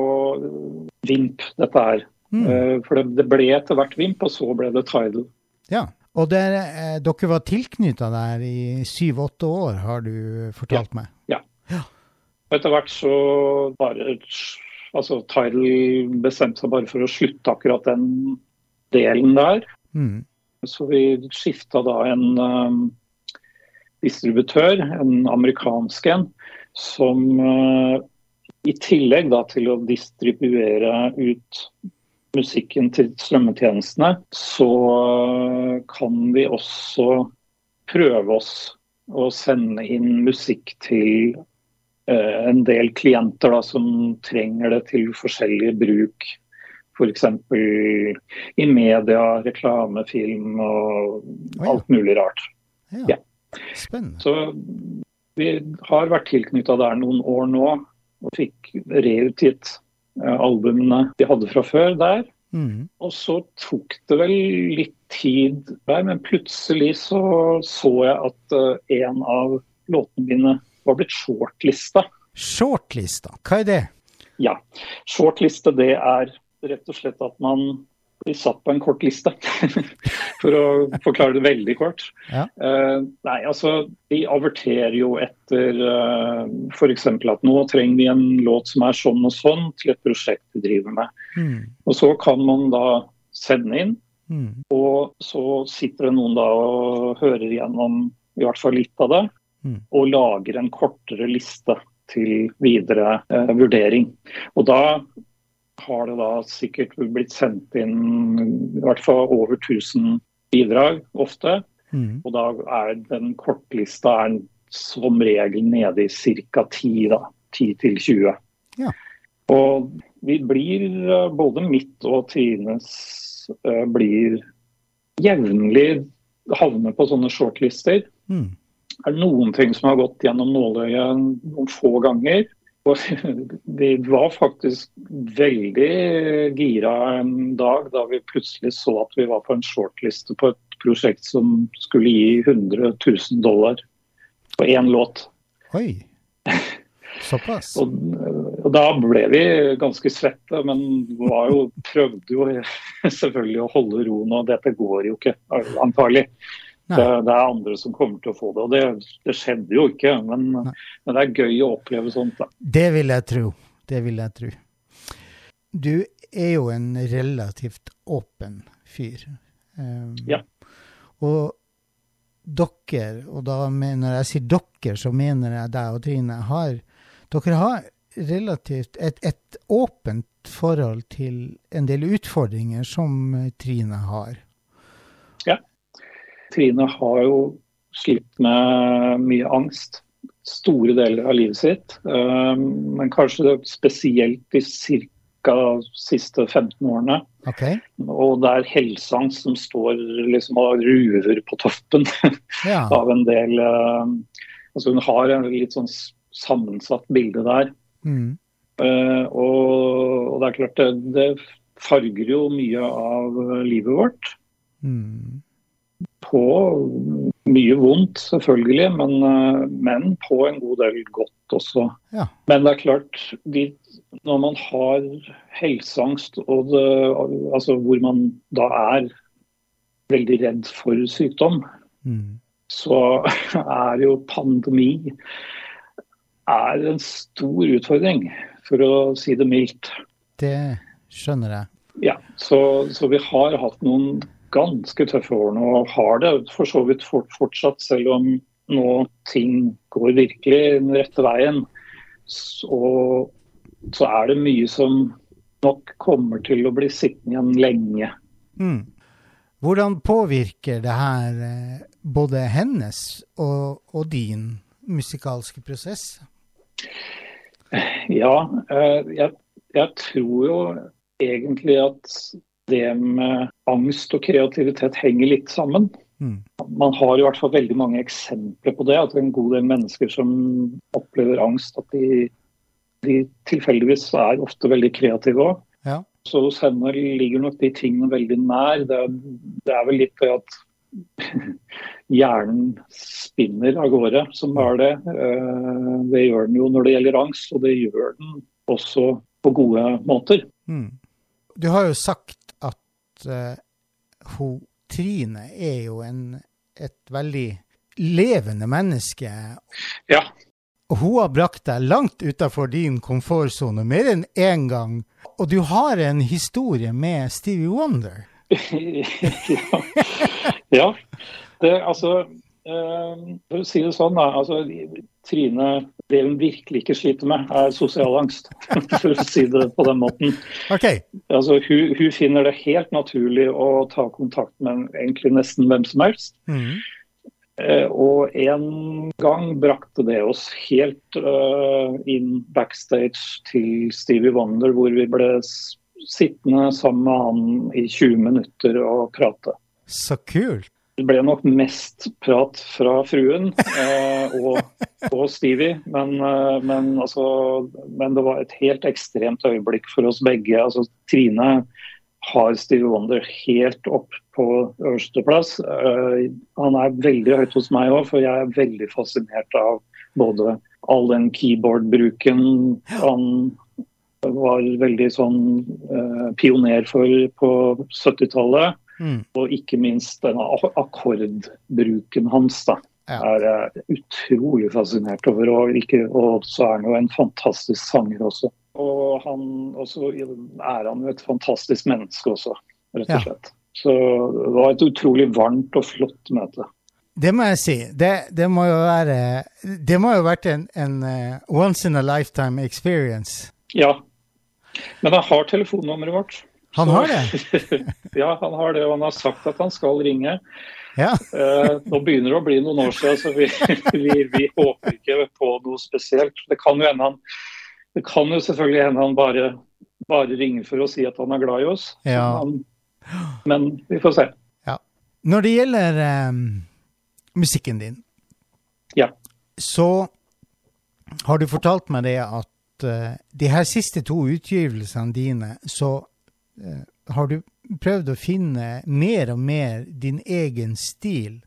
Vimp, dette her. Mm. For det, det, ble etter hvert Vimp, og så ble det Tidal. Ja, og der, eh, dere var tilknytta der i syv-åtte år, har du fortalt ja. meg? Ja. ja. Etter hvert så bare Altså Tidal bestemte seg bare for å slutte akkurat den delen der. Mm. Så vi skifta da en um, distributør, en amerikansk en, som uh, i tillegg da til å distribuere ut musikken til strømmetjenestene, så uh, kan vi også prøve oss å sende inn musikk til uh, en del klienter da, som trenger det til forskjellig bruk F.eks. i media, reklame, film og alt mulig rart. Ja. Spennende. Så vi har vært tilknytta der noen år nå og fikk reutgitt eh, albumene de hadde fra før der. Mm. Og så tok det vel litt tid der, men plutselig så så jeg at uh, en av låtene mine var blitt shortlista. Shortlista, hva er det? Ja, shortliste det er rett og slett at man blir satt på en kort liste. For å forklare det veldig kort. Ja. Uh, nei, altså, De averterer jo etter uh, eh, f.eks. at nå trenger vi en låt som er sånn og sånn til et prosjekt vi driver med. Mm. Og Så kan man da sende inn, mm. og så sitter det noen da og hører gjennom i hvert fall litt av det, mm. og lager en kortere liste til videre eh, vurdering. Og da har det da sikkert blitt sendt inn i hvert fall over 1000 bidrag ofte. Mm. Og da er den kortlista er som regel nede i ca. 10, da. 10 til 20. Ja. Og vi blir, eh, både mitt og Trines uh, blir jevnlig havner på sånne shortlister. Mm. Er det noen ting som har gått gjennom nåløyet noen få ganger, vi var faktisk veldig gira en dag da vi plutselig så at vi var på en shortliste på et prosjekt som skulle gi 100 000 dollar på én låt. Oi, såpass? og, og, da ble vi ganske svette, men var jo, prøvde jo selvfølgelig å holde roen. Og dette går jo ikke, antagelig. Det, det, er andre som kommer til å få det. og Det, det skjedde jo ikke, men, men, det er gøy å oppleve sånt. Da. Det vil jeg tro. Det vil jeg tro. Du er jo en relativt åpen fyr. Um, ja. Og dere, og da når jeg sier dere, så mener jeg deg og Trine, har, dere har relativt et, et åpent forhold til en del utfordringer som Trine har. Trine har jo slitt med mye angst store deler av livet sitt. Um, men kanskje spesielt de ca. siste 15 årene. Okay. Og det er helseangst som står liksom og ruver på toppen ja. av en del um, Altså hun har en litt sånn sammensatt bilde der. Mm. Og, og, det er klart det, det farger jo mye av livet vårt. Mm på mye vondt, selvfølgelig, men, eh, men, på en god del godt også. Ja. Men det er klart, de, når man har helseangst, og det, altså hvor man da er veldig redd for sykdom, mm. så er jo pandemi er en stor utfordring, for å si det mildt. Det skjønner jeg. Ja, så, så vi har hatt noen ganske tøffe årene og har det for så vidt fortsatt, selv om nå ting går virkelig den rette veien. Så, så er det mye som nok kommer til å bli sittende igjen lenge. Mm. Hvordan påvirker det her eh, både hennes og, og din musikalske prosess? Ja, eh, jeg, jeg tror jo egentlig at det med angst og kreativitet henger litt sammen. Mm. Man har i hvert fall veldig mange eksempler på det. At en god del mennesker som opplever angst, at de, de tilfeldigvis er ofte veldig kreative òg. Ja. Så hos henne ligger nok de tingene veldig nær. Det, det er vel litt det at hjernen spinner av gårde, som er det. Eh, det gjør den jo når det gjelder angst, og det gjør den også på gode måter. Mm. Du har jo sagt at uh, hun Trine er jo en, et veldig levende menneske. Ja. Hun har brakt deg langt utafor din komfortsone mer enn én gang. Og du har en historie med Stevie Wonder. ja. ja. Det, altså, øh, for å si det sånn, da. Altså, Trine, det hun virkelig ikke sliter med, er sosial angst. for å si det på den måten. Okay. Altså, hun, hun, finner det helt naturlig å ta kontakt med egentlig nesten hvem som helst. Mm. Eh, og en gang brakte det oss helt uh, inn backstage til Stevie Wonder, hvor vi ble sittende sammen med han i 20 minutter og prate. Så kult. Det ble nok mest prat fra fruen eh, og, og, Stevie, men, eh, men, altså, men, det var et helt ekstremt øyeblikk for oss begge. Altså, Trine har Stevie Wonder helt opp på øverste plass. Eh, han er veldig høyt hos meg òg, for jeg er veldig fascinert av både all den keyboard-bruken han var veldig sånn eh, pioner for på 70-tallet. Mm. Og ikke minst denne akkordbruken hans. da. Ja. er jeg utrolig fascinert over. Og, ikke, og så er han jo en fantastisk sanger også. Og han, også er han jo et fantastisk menneske også, rett og slett. Ja. Så det var et utrolig varmt og flott møte. Det må jeg si. Det, det må jo være Det må jo ha vært en, en uh, once in a lifetime experience. Ja, men jeg har telefonnummeret vårt. Han har det? ja, han har det, og han har sagt at han skal ringe. Ja. uh, nå begynner det å bli noen år siden, så vi, vi, vi, håper ikke på noe spesielt. Det kan jo han det kan jo selvfølgelig hende han bare, bare ringer for å si at han er glad i oss. Ja. Han, men vi får se. Ja. Når det gjelder um, musikken din, ja. så har du fortalt meg det at uh, de her siste to utgivelsene dine, så har du prøvd å finne mer og mer din egen stil.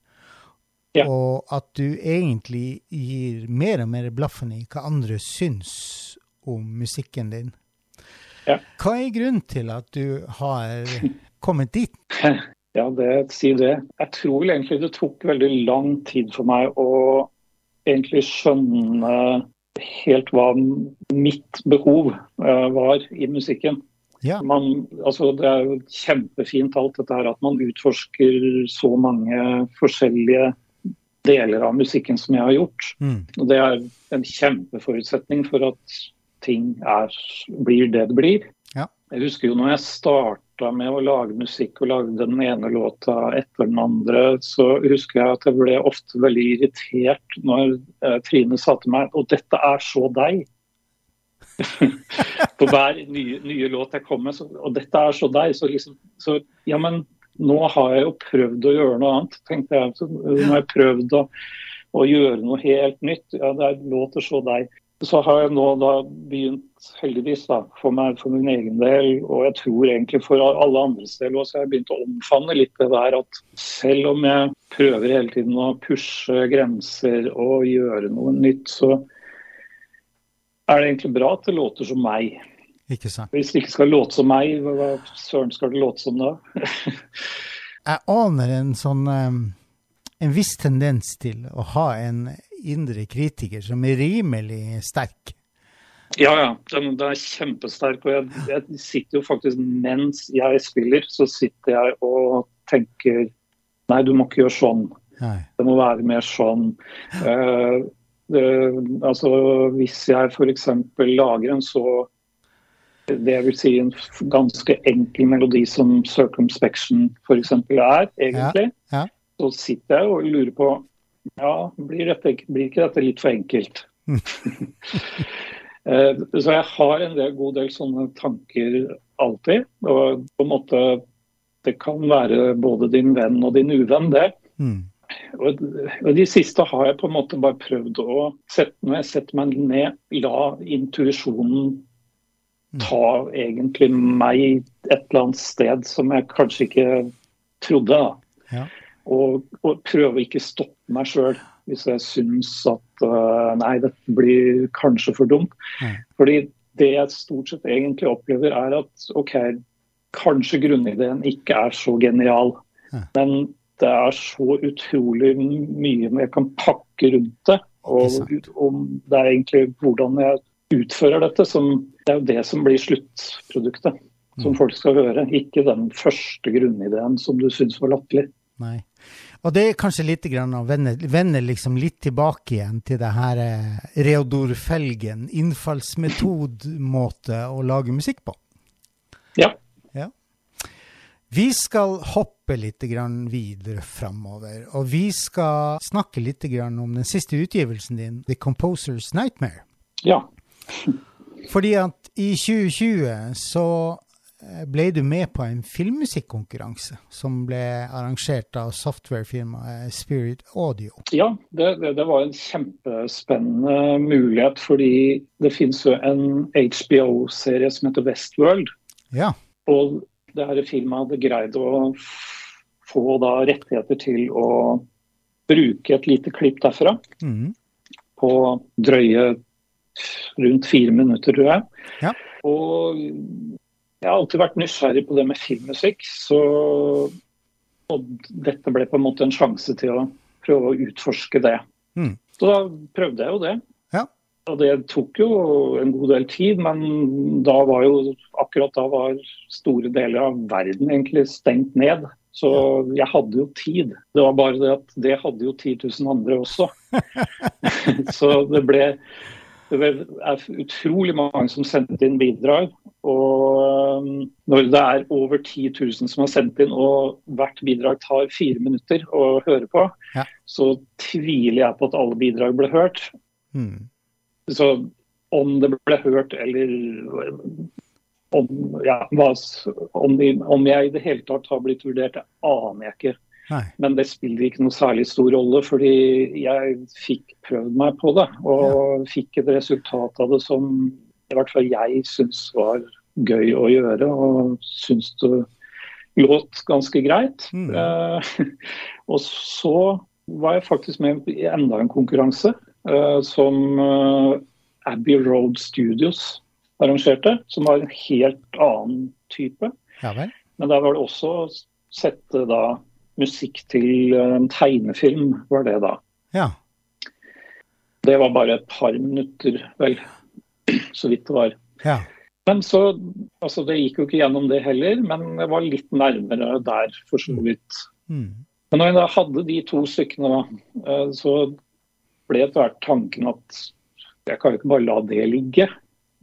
Ja. Og at du egentlig gir mer og mer blaffen i hva andre syns om musikken din. Ja. Hva er grunnen til at du har kommet dit? Ja, det, si det. Jeg tror egentlig det tok veldig lang tid for meg å egentlig skjønne helt hva mitt behov uh, var i musikken. Ja. Man, altså, det er jo kjempefint alt dette her at man utforsker så mange forskjellige deler av musikken som jeg har gjort. Mm. Og det er en kjempeforutsetning for at ting er, blir det det blir. Ja. Jeg husker jo når jeg starta med å lage musikk og lagde den ene låta etter den andre, så husker jeg at jeg ble ofte veldig irritert når eh, Trine sa til meg og dette er så deg. På hver nye, nye, låt jeg kom med, og dette er så deg. Så liksom, så, ja, men nå har jeg jo prøvd å gjøre noe annet, tenkte jeg. Så nå har jeg prøvd å, å gjøre noe helt nytt. Ja, det låter så deg. Så har jeg nå da begynt, heldigvis da, for meg for min egen del, og jeg tror egentlig for alle andres del også, jeg har begynt å omfavne litt det der at selv om jeg prøver hele tiden å pushe grenser og gjøre noe nytt, så er det egentlig bra at det låter som meg. Ikke sant. Hvis det ikke skal låte som meg, hva søren skal det låte som da? jeg aner en sånn en viss tendens til å ha en indre kritiker som er rimelig sterk. Ja, ja. Den, den er kjempesterk. Og jeg, jeg, sitter jo faktisk mens jeg spiller, så sitter jeg og tenker Nei, du må ikke gjøre sånn. Nei. Det må være mer sånn. Uh, det, altså, hvis jeg f.eks. lager en så det vil si en ganske enkel melodi som 'Circumspection' f.eks. er, egentlig, ja, ja. så sitter jeg og lurer på Ja, blir, dette, blir ikke dette litt for enkelt? Eh, så jeg har en del, god del sånne tanker alltid. Og på en måte Det kan være både din venn og din uvenn, det. Mm. Og, De siste har jeg på en måte bare prøvd å sette Når jeg setter meg ned, la intuisjonen mm. ta egentlig meg et eller annet sted som jeg kanskje ikke trodde. Ja. Og, og, prøve å ikke stoppe meg sjøl hvis jeg syns at uh, nei, dette blir kanskje for dumt. Mm. Fordi det jeg stort sett egentlig opplever, er at OK, kanskje grunnideen ikke er så genial. Mm. Men det er så utrolig mye jeg kan pakke rundt det. Og, om det er egentlig hvordan jeg utfører dette, som det er jo det som blir sluttproduktet. Som mm. folk skal høre, ikke den første grunnideen som du syns var latterlig. Nei. Og det er kanskje litt grann å vende, vende liksom litt tilbake igjen til det her eh, Reodor Felgen, innfallsmetodmåte å lage musikk på. Ja. Vi skal hoppe litt videre framover, og vi skal snakke litt om den siste utgivelsen din, The Composer's Nightmare. Ja. Fordi at i 2020 så eh, ble du med på en filmmusikkonkurranse som ble arrangert av softwarefirmaet Spirit Audio. Ja, det, det, det, var en kjempespennende mulighet, fordi det finnes jo en HBO-serie som heter Westworld. Ja. Og det her firmaet hadde greid å få da rettigheter til å bruke et lite klipp derfra. Mm. På drøye rundt fire minutter, tror jeg. Ja. Og jeg har alltid vært nysgjerrig på det med filmmusikk. Så og dette ble på en måte en sjanse til å prøve å utforske det. Mm. Så da prøvde jeg jo det. Og det tok jo en god del tid, men da var jo akkurat da var store deler av verden egentlig stengt ned. Så jeg hadde jo tid. Det var bare det at det hadde jo 10 000 andre også. så det ble, det er utrolig mange som sendte inn bidrag. Og um, når det er over 10 000 som har sendt inn, og hvert bidrag tar fire minutter å høre på, ja. så tviler jeg på at alle bidrag ble hørt. Mm. Så om det ble hørt eller om, ja, om, de, om, jeg i det hele tatt har blitt vurdert, det aner jeg ikke. Nei. Men det spiller ikke noe særlig stor rolle, fordi jeg fikk prøvd meg på det. Og ja. fikk et resultat av det som i hvert fall jeg syns var gøy å gjøre. Og syns det låt ganske greit. Mm. Uh, og så var jeg faktisk med i enda en konkurranse. Eh, som eh, Abbey Road Studios arrangerte, som var en helt annen type. Ja, Men der var det også å sette da musikk til eh, en tegnefilm, var det da. Ja. Det var bare et par minutter, vel. Så vidt det var. Ja. Men så, altså Det gikk jo ikke gjennom det heller, men jeg var litt nærmere der, for så vidt. Mm. Men når jeg da hadde de to stykkene, så ble etter hvert tanken at jeg kan jo ikke bare la det ligge.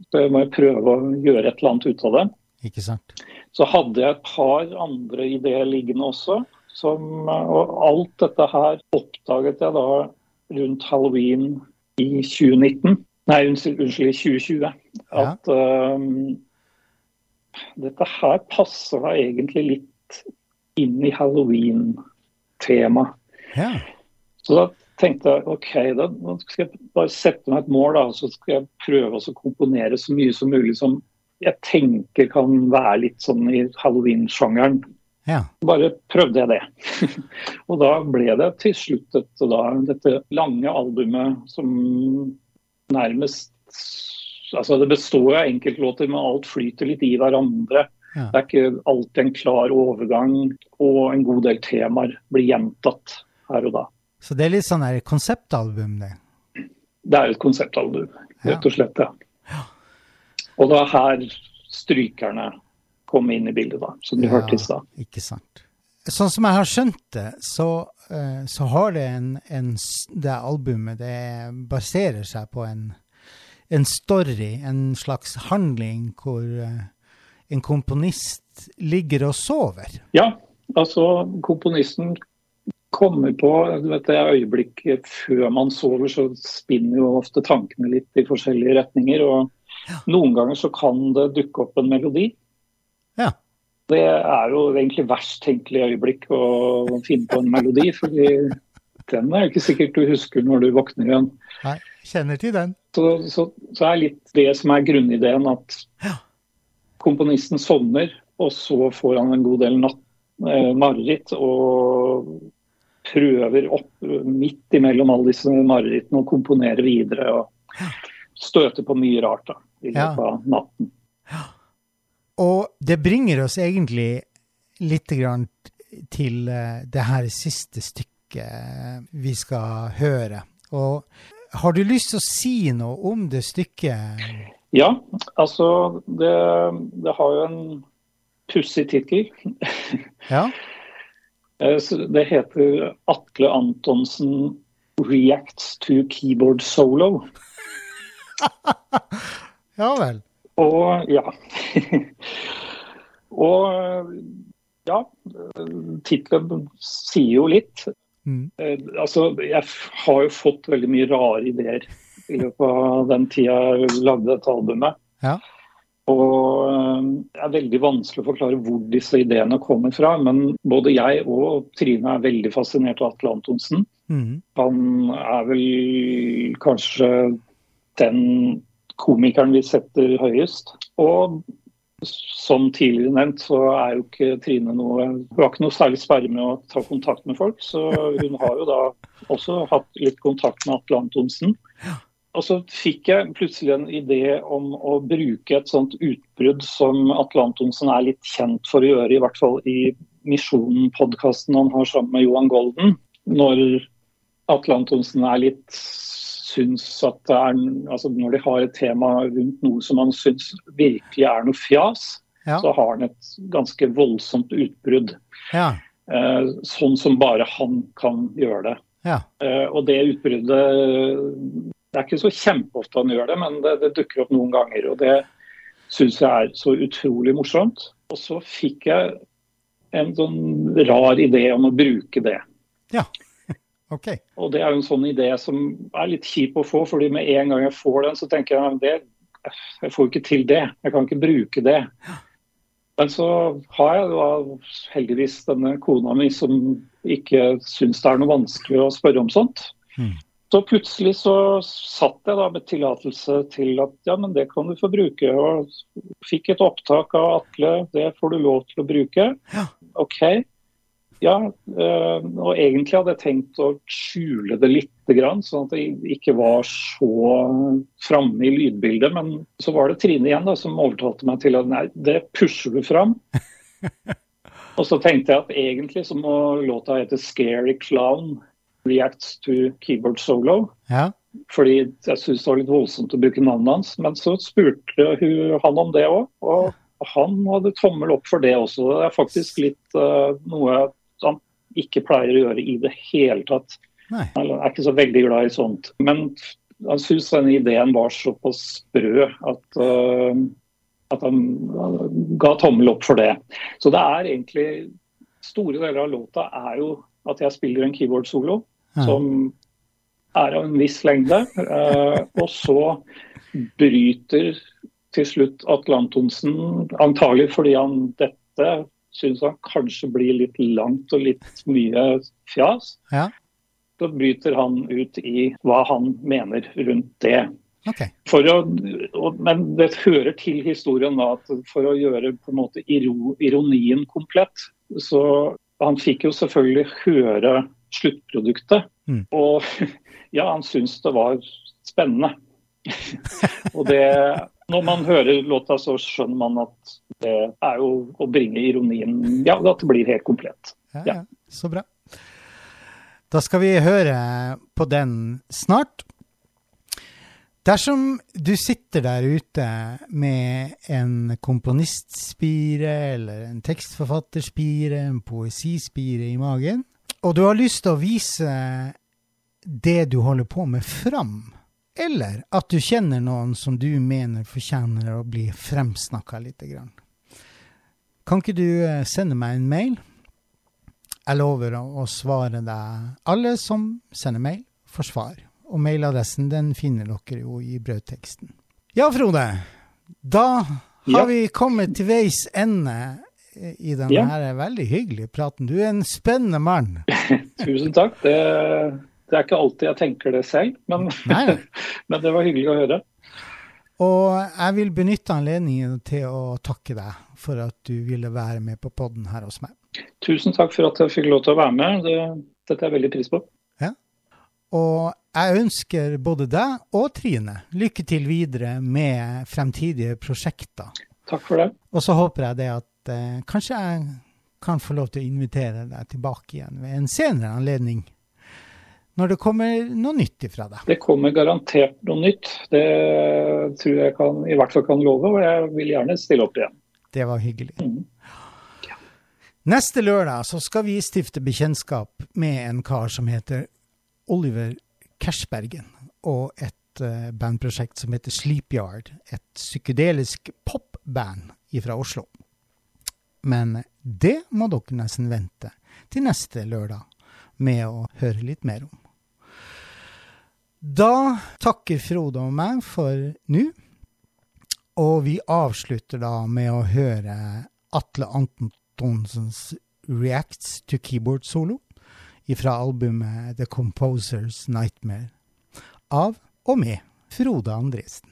Så jeg må jo prøve å gjøre et eller annet ut av det. Ikke sant. Så hadde jeg et par andre ideer liggende også. Som, og alt dette her oppdaget jeg da rundt halloween i 2019. Nei, unnskyld, unnskyld i 2020. At ja. uh, dette her passer da egentlig litt inn i halloween-temaet. Ja. Så da tenkte jeg ok, da skal jeg bare sette meg et mål, da, så skal jeg prøve å komponere så mye som mulig som jeg tenker kan være litt sånn i halloween-sjangeren. Ja. Bare prøvde jeg det. og da ble det til slutt et, da, dette lange albumet som nærmest Altså det består av enkeltlåter, men alt flyter litt i hverandre. Ja. Det er ikke alltid en klar overgang, og en god del temaer blir gjentatt her og da. Så det er litt sånn her konseptalbum, det? Det er et konseptalbum, rett og slett. ja. ja. Og da her strykerne kom inn i bildet, da, som du ja, hørte i stad. Ikke sant. Sånn som jeg har skjønt det, så, uh, så har det en, en, Det albumet det baserer seg på en, en story, en slags handling, hvor uh, en komponist ligger og sover. Ja, altså komponisten kommer på vet, det øyeblikket før man sover, så spinner jo ofte tankene litt i forskjellige retninger. og ja. Noen ganger så kan det dukke opp en melodi. Ja. Det er jo egentlig verst tenkelig øyeblikk å finne på en melodi. fordi den er jo ikke sikkert du husker når du våkner igjen. Nei, kjenner til den. Så, så, så er litt det som er grunnideen, at ja. komponisten sovner, og så får han en god del natt, eh, mareritt. Og prøver opp midt imellom alle disse marerittene å komponere videre. og støter på mye rart da, i løpet av natten. Ja. Og det bringer oss egentlig litt grann til uh, det her siste stykket vi skal høre. Og har du lyst til å si noe om det stykket? Ja, altså det, det har jo en pussig tittel. ja. Eh, det heter Atle Antonsen 'Reacts to Keyboard Solo'. ja vel. Og ja. og ja, tittelen sier jo litt. Mm. Eh, altså, jeg har jo fått veldig mye rare ideer i løpet av den tida jeg lagde dette albumet. Ja. Og eh, Det er veldig vanskelig å forklare hvor disse ideene kommer fra. Men både jeg og Trine er veldig fascinert av Atle Antonsen. Mm. Han er vel kanskje den komikeren vi setter høyest. Og som tidligere nevnt, så er jo ikke Trine noe Hun har ikke noe særlig sperre med å ta kontakt med folk, så hun har jo da også hatt litt kontakt med Atle Antonsen. Og så fikk jeg plutselig en idé om å bruke et sånt utbrudd som Atle Antonsen er litt kjent for å gjøre, i hvert fall i Misjonen-podkasten han har sammen med Johan Golden. Når Atle Antonsen er litt syns at det er altså Når de har et tema rundt noe som han syns virkelig er noe fjas, ja. så har han et ganske voldsomt utbrudd. Ja. Eh, sånn som bare han kan gjøre det. Ja. Eh, og det utbruddet Det er ikke så kjempeofte han gjør det, men det, det dukker opp noen ganger. Og det syns jeg er så utrolig morsomt. Og så fikk jeg en sånn rar idé om å bruke det. Ja. ok. Og Det er jo en sånn idé som er litt kjip å få, fordi med en gang jeg får den, så tenker jeg at jeg får ikke til det. Jeg kan ikke bruke det. Men så har jeg da heldigvis denne kona mi som ikke syns det er noe vanskelig å spørre om sånt. Mm. Så plutselig så satt jeg da med tillatelse til at ja, men det kan du få bruke. Og fikk et opptak av Atle, det får du lov til å bruke. Ja. OK. Ja, øh, og egentlig hadde jeg tenkt å skjule det litt, sånn at det ikke var så framme i lydbildet. Men så var det Trine igjen da, som overtalte meg til at nei, det pusher du fram. og så tenkte jeg at egentlig så må låta hete 'Scary Clown Reacts to Keyboard Solo'. Ja. Fordi jeg syntes det var litt voldsomt å bruke navnet hans. Men så spurte hun, han om det òg. Og han hadde tommel opp for det også. Det er faktisk litt uh, noe han ikke pleier å gjøre i det hele tatt. Nei. Han er ikke så veldig glad i sånt. Men han syntes denne ideen var såpass sprø at, uh, at han ga tommel opp for det. Så det er egentlig Store deler av låta er jo at jeg spiller en keyboard-solo ja. som er av en viss lengde. Uh, og så bryter til slutt Atle Antonsen, antagelig fordi han dette syns han kanskje blir litt langt og litt mye fjas. Ja. Så bryter han ut i hva han mener rundt det. Okay. Å, men det hører til historien da, at for å gjøre på en måte ironien komplett, så han fikk jo selvfølgelig høre sluttproduktet. Mm. Og ja, han syntes det var spennende. og det når man hører låta, så skjønner man at det er jo å bringe ironien Ja, at det blir helt komplett. Ja, ja. Så bra. Da skal vi høre på den snart. Dersom du sitter der ute med en komponistspire eller en tekstforfatterspire, en poesispire i magen, og du har lyst til å vise det du holder på med, fram eller at du kjenner noen som du mener fortjener å bli fremsnakka litt. Kan ikke du eh, sende meg en mail? Jeg lover å svare deg. Alle som sender mail, får svar. Og mailadressen den finner dere jo i brødteksten. Ja, Frode. Da har ja. vi kommet til veis ende i denne ja. her veldig hyggelige praten. Du er en spennende mann. Tusen takk. Det, det, er ikke alltid jeg tenker det selv, men, men det var hyggelig å høre. Og jeg vil benytte anledningen til å takke deg for at du ville være med på podden her hos meg. Tusen takk for at jeg fikk lov til å være med. Det, dette er jeg veldig pris på. Ja. Og jeg ønsker både deg og Trine lykke til videre med fremtidige prosjekter. Takk for det. Og så håper jeg det at eh, kanskje jeg kan få lov til å invitere deg tilbake igjen ved en senere anledning når det kommer noe nytt ifra deg? Det kommer garantert noe nytt. Det tror jeg kan, i hvert fall kan love, og jeg vil gjerne stille opp igjen. Det var hyggelig. Mm. Ja. Neste lørdag så skal vi stifte bekjentskap med en kar som heter Oliver Cashbergen, og et uh, bandprosjekt som heter Sleepyard. Et psykedelisk popband fra Oslo. Men det må dere nesten vente til neste lørdag med å høre litt mer om. Da takker Frode og meg for nå. Og vi avslutter da med å høre Atle Antonsens 'Reacts to Keyboard Solo' fra albumet 'The Composer's Nightmare' av og med Frode Andresen.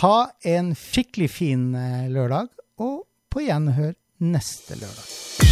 Ha en skikkelig fin eh, lørdag, og på gjenhør neste lørdag.